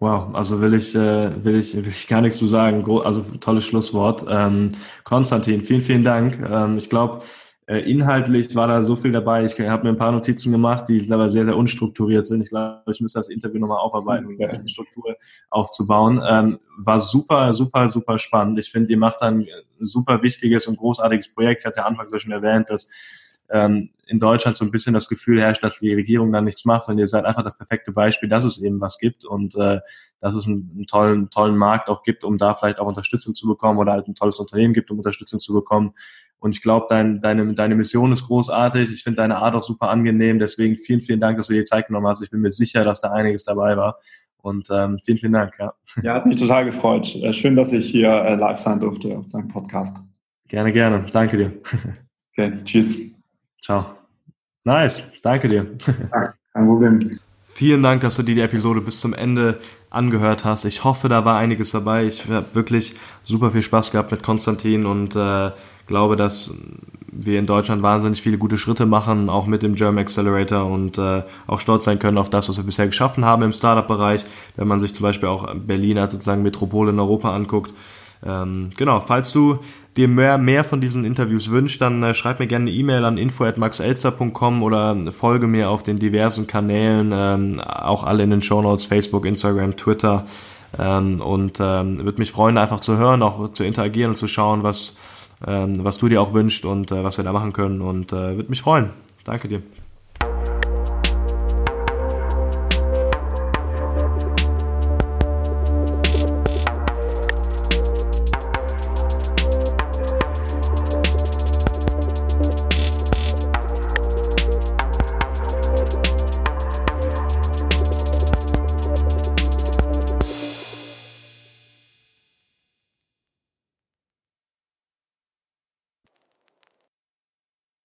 Wow, also will ich, äh, will ich, will ich gar nichts zu sagen. Also tolles Schlusswort. Ähm, Konstantin, vielen, vielen Dank. Ähm, ich glaube, inhaltlich war da so viel dabei. Ich habe mir ein paar Notizen gemacht, die aber sehr, sehr unstrukturiert sind. Ich glaube, ich müsste das Interview nochmal aufarbeiten, um eine Struktur aufzubauen. Ähm, war super, super, super spannend. Ich finde, ihr macht ein super wichtiges und großartiges Projekt. Ich hatte anfangs ja schon erwähnt, dass ähm, in Deutschland so ein bisschen das Gefühl herrscht, dass die Regierung da nichts macht und ihr seid einfach das perfekte Beispiel, dass es eben was gibt und äh, dass es einen, einen tollen, tollen Markt auch gibt, um da vielleicht auch Unterstützung zu bekommen oder halt ein tolles Unternehmen gibt, um Unterstützung zu bekommen. Und ich glaube, dein, deine, deine Mission ist großartig. Ich finde deine Art auch super angenehm. Deswegen vielen, vielen Dank, dass du dir die Zeit genommen hast. Ich bin mir sicher, dass da einiges dabei war. Und ähm, vielen, vielen Dank. Ja. ja, hat mich total gefreut. Äh, schön, dass ich hier äh, live sein durfte auf deinem Podcast. Gerne, gerne. Danke dir. Okay, tschüss. Ciao. Nice. Danke dir. Ja, kein Problem. Vielen Dank, dass du dir die Episode bis zum Ende angehört hast. Ich hoffe, da war einiges dabei. Ich habe wirklich super viel Spaß gehabt mit Konstantin und äh, glaube, dass wir in Deutschland wahnsinnig viele gute Schritte machen, auch mit dem German Accelerator und äh, auch stolz sein können auf das, was wir bisher geschaffen haben im Startup-Bereich, wenn man sich zum Beispiel auch Berlin als sozusagen Metropole in Europa anguckt. Ähm, genau, falls du dir mehr, mehr von diesen Interviews wünschst, dann äh, schreib mir gerne eine E-Mail an info.maxelzer.com oder folge mir auf den diversen Kanälen, ähm, auch alle in den Show Notes, Facebook, Instagram, Twitter. Ähm, und ähm, würde mich freuen, einfach zu hören, auch zu interagieren und zu schauen, was, was du dir auch wünschst und äh, was wir da machen können. Und äh, würde mich freuen. Danke dir.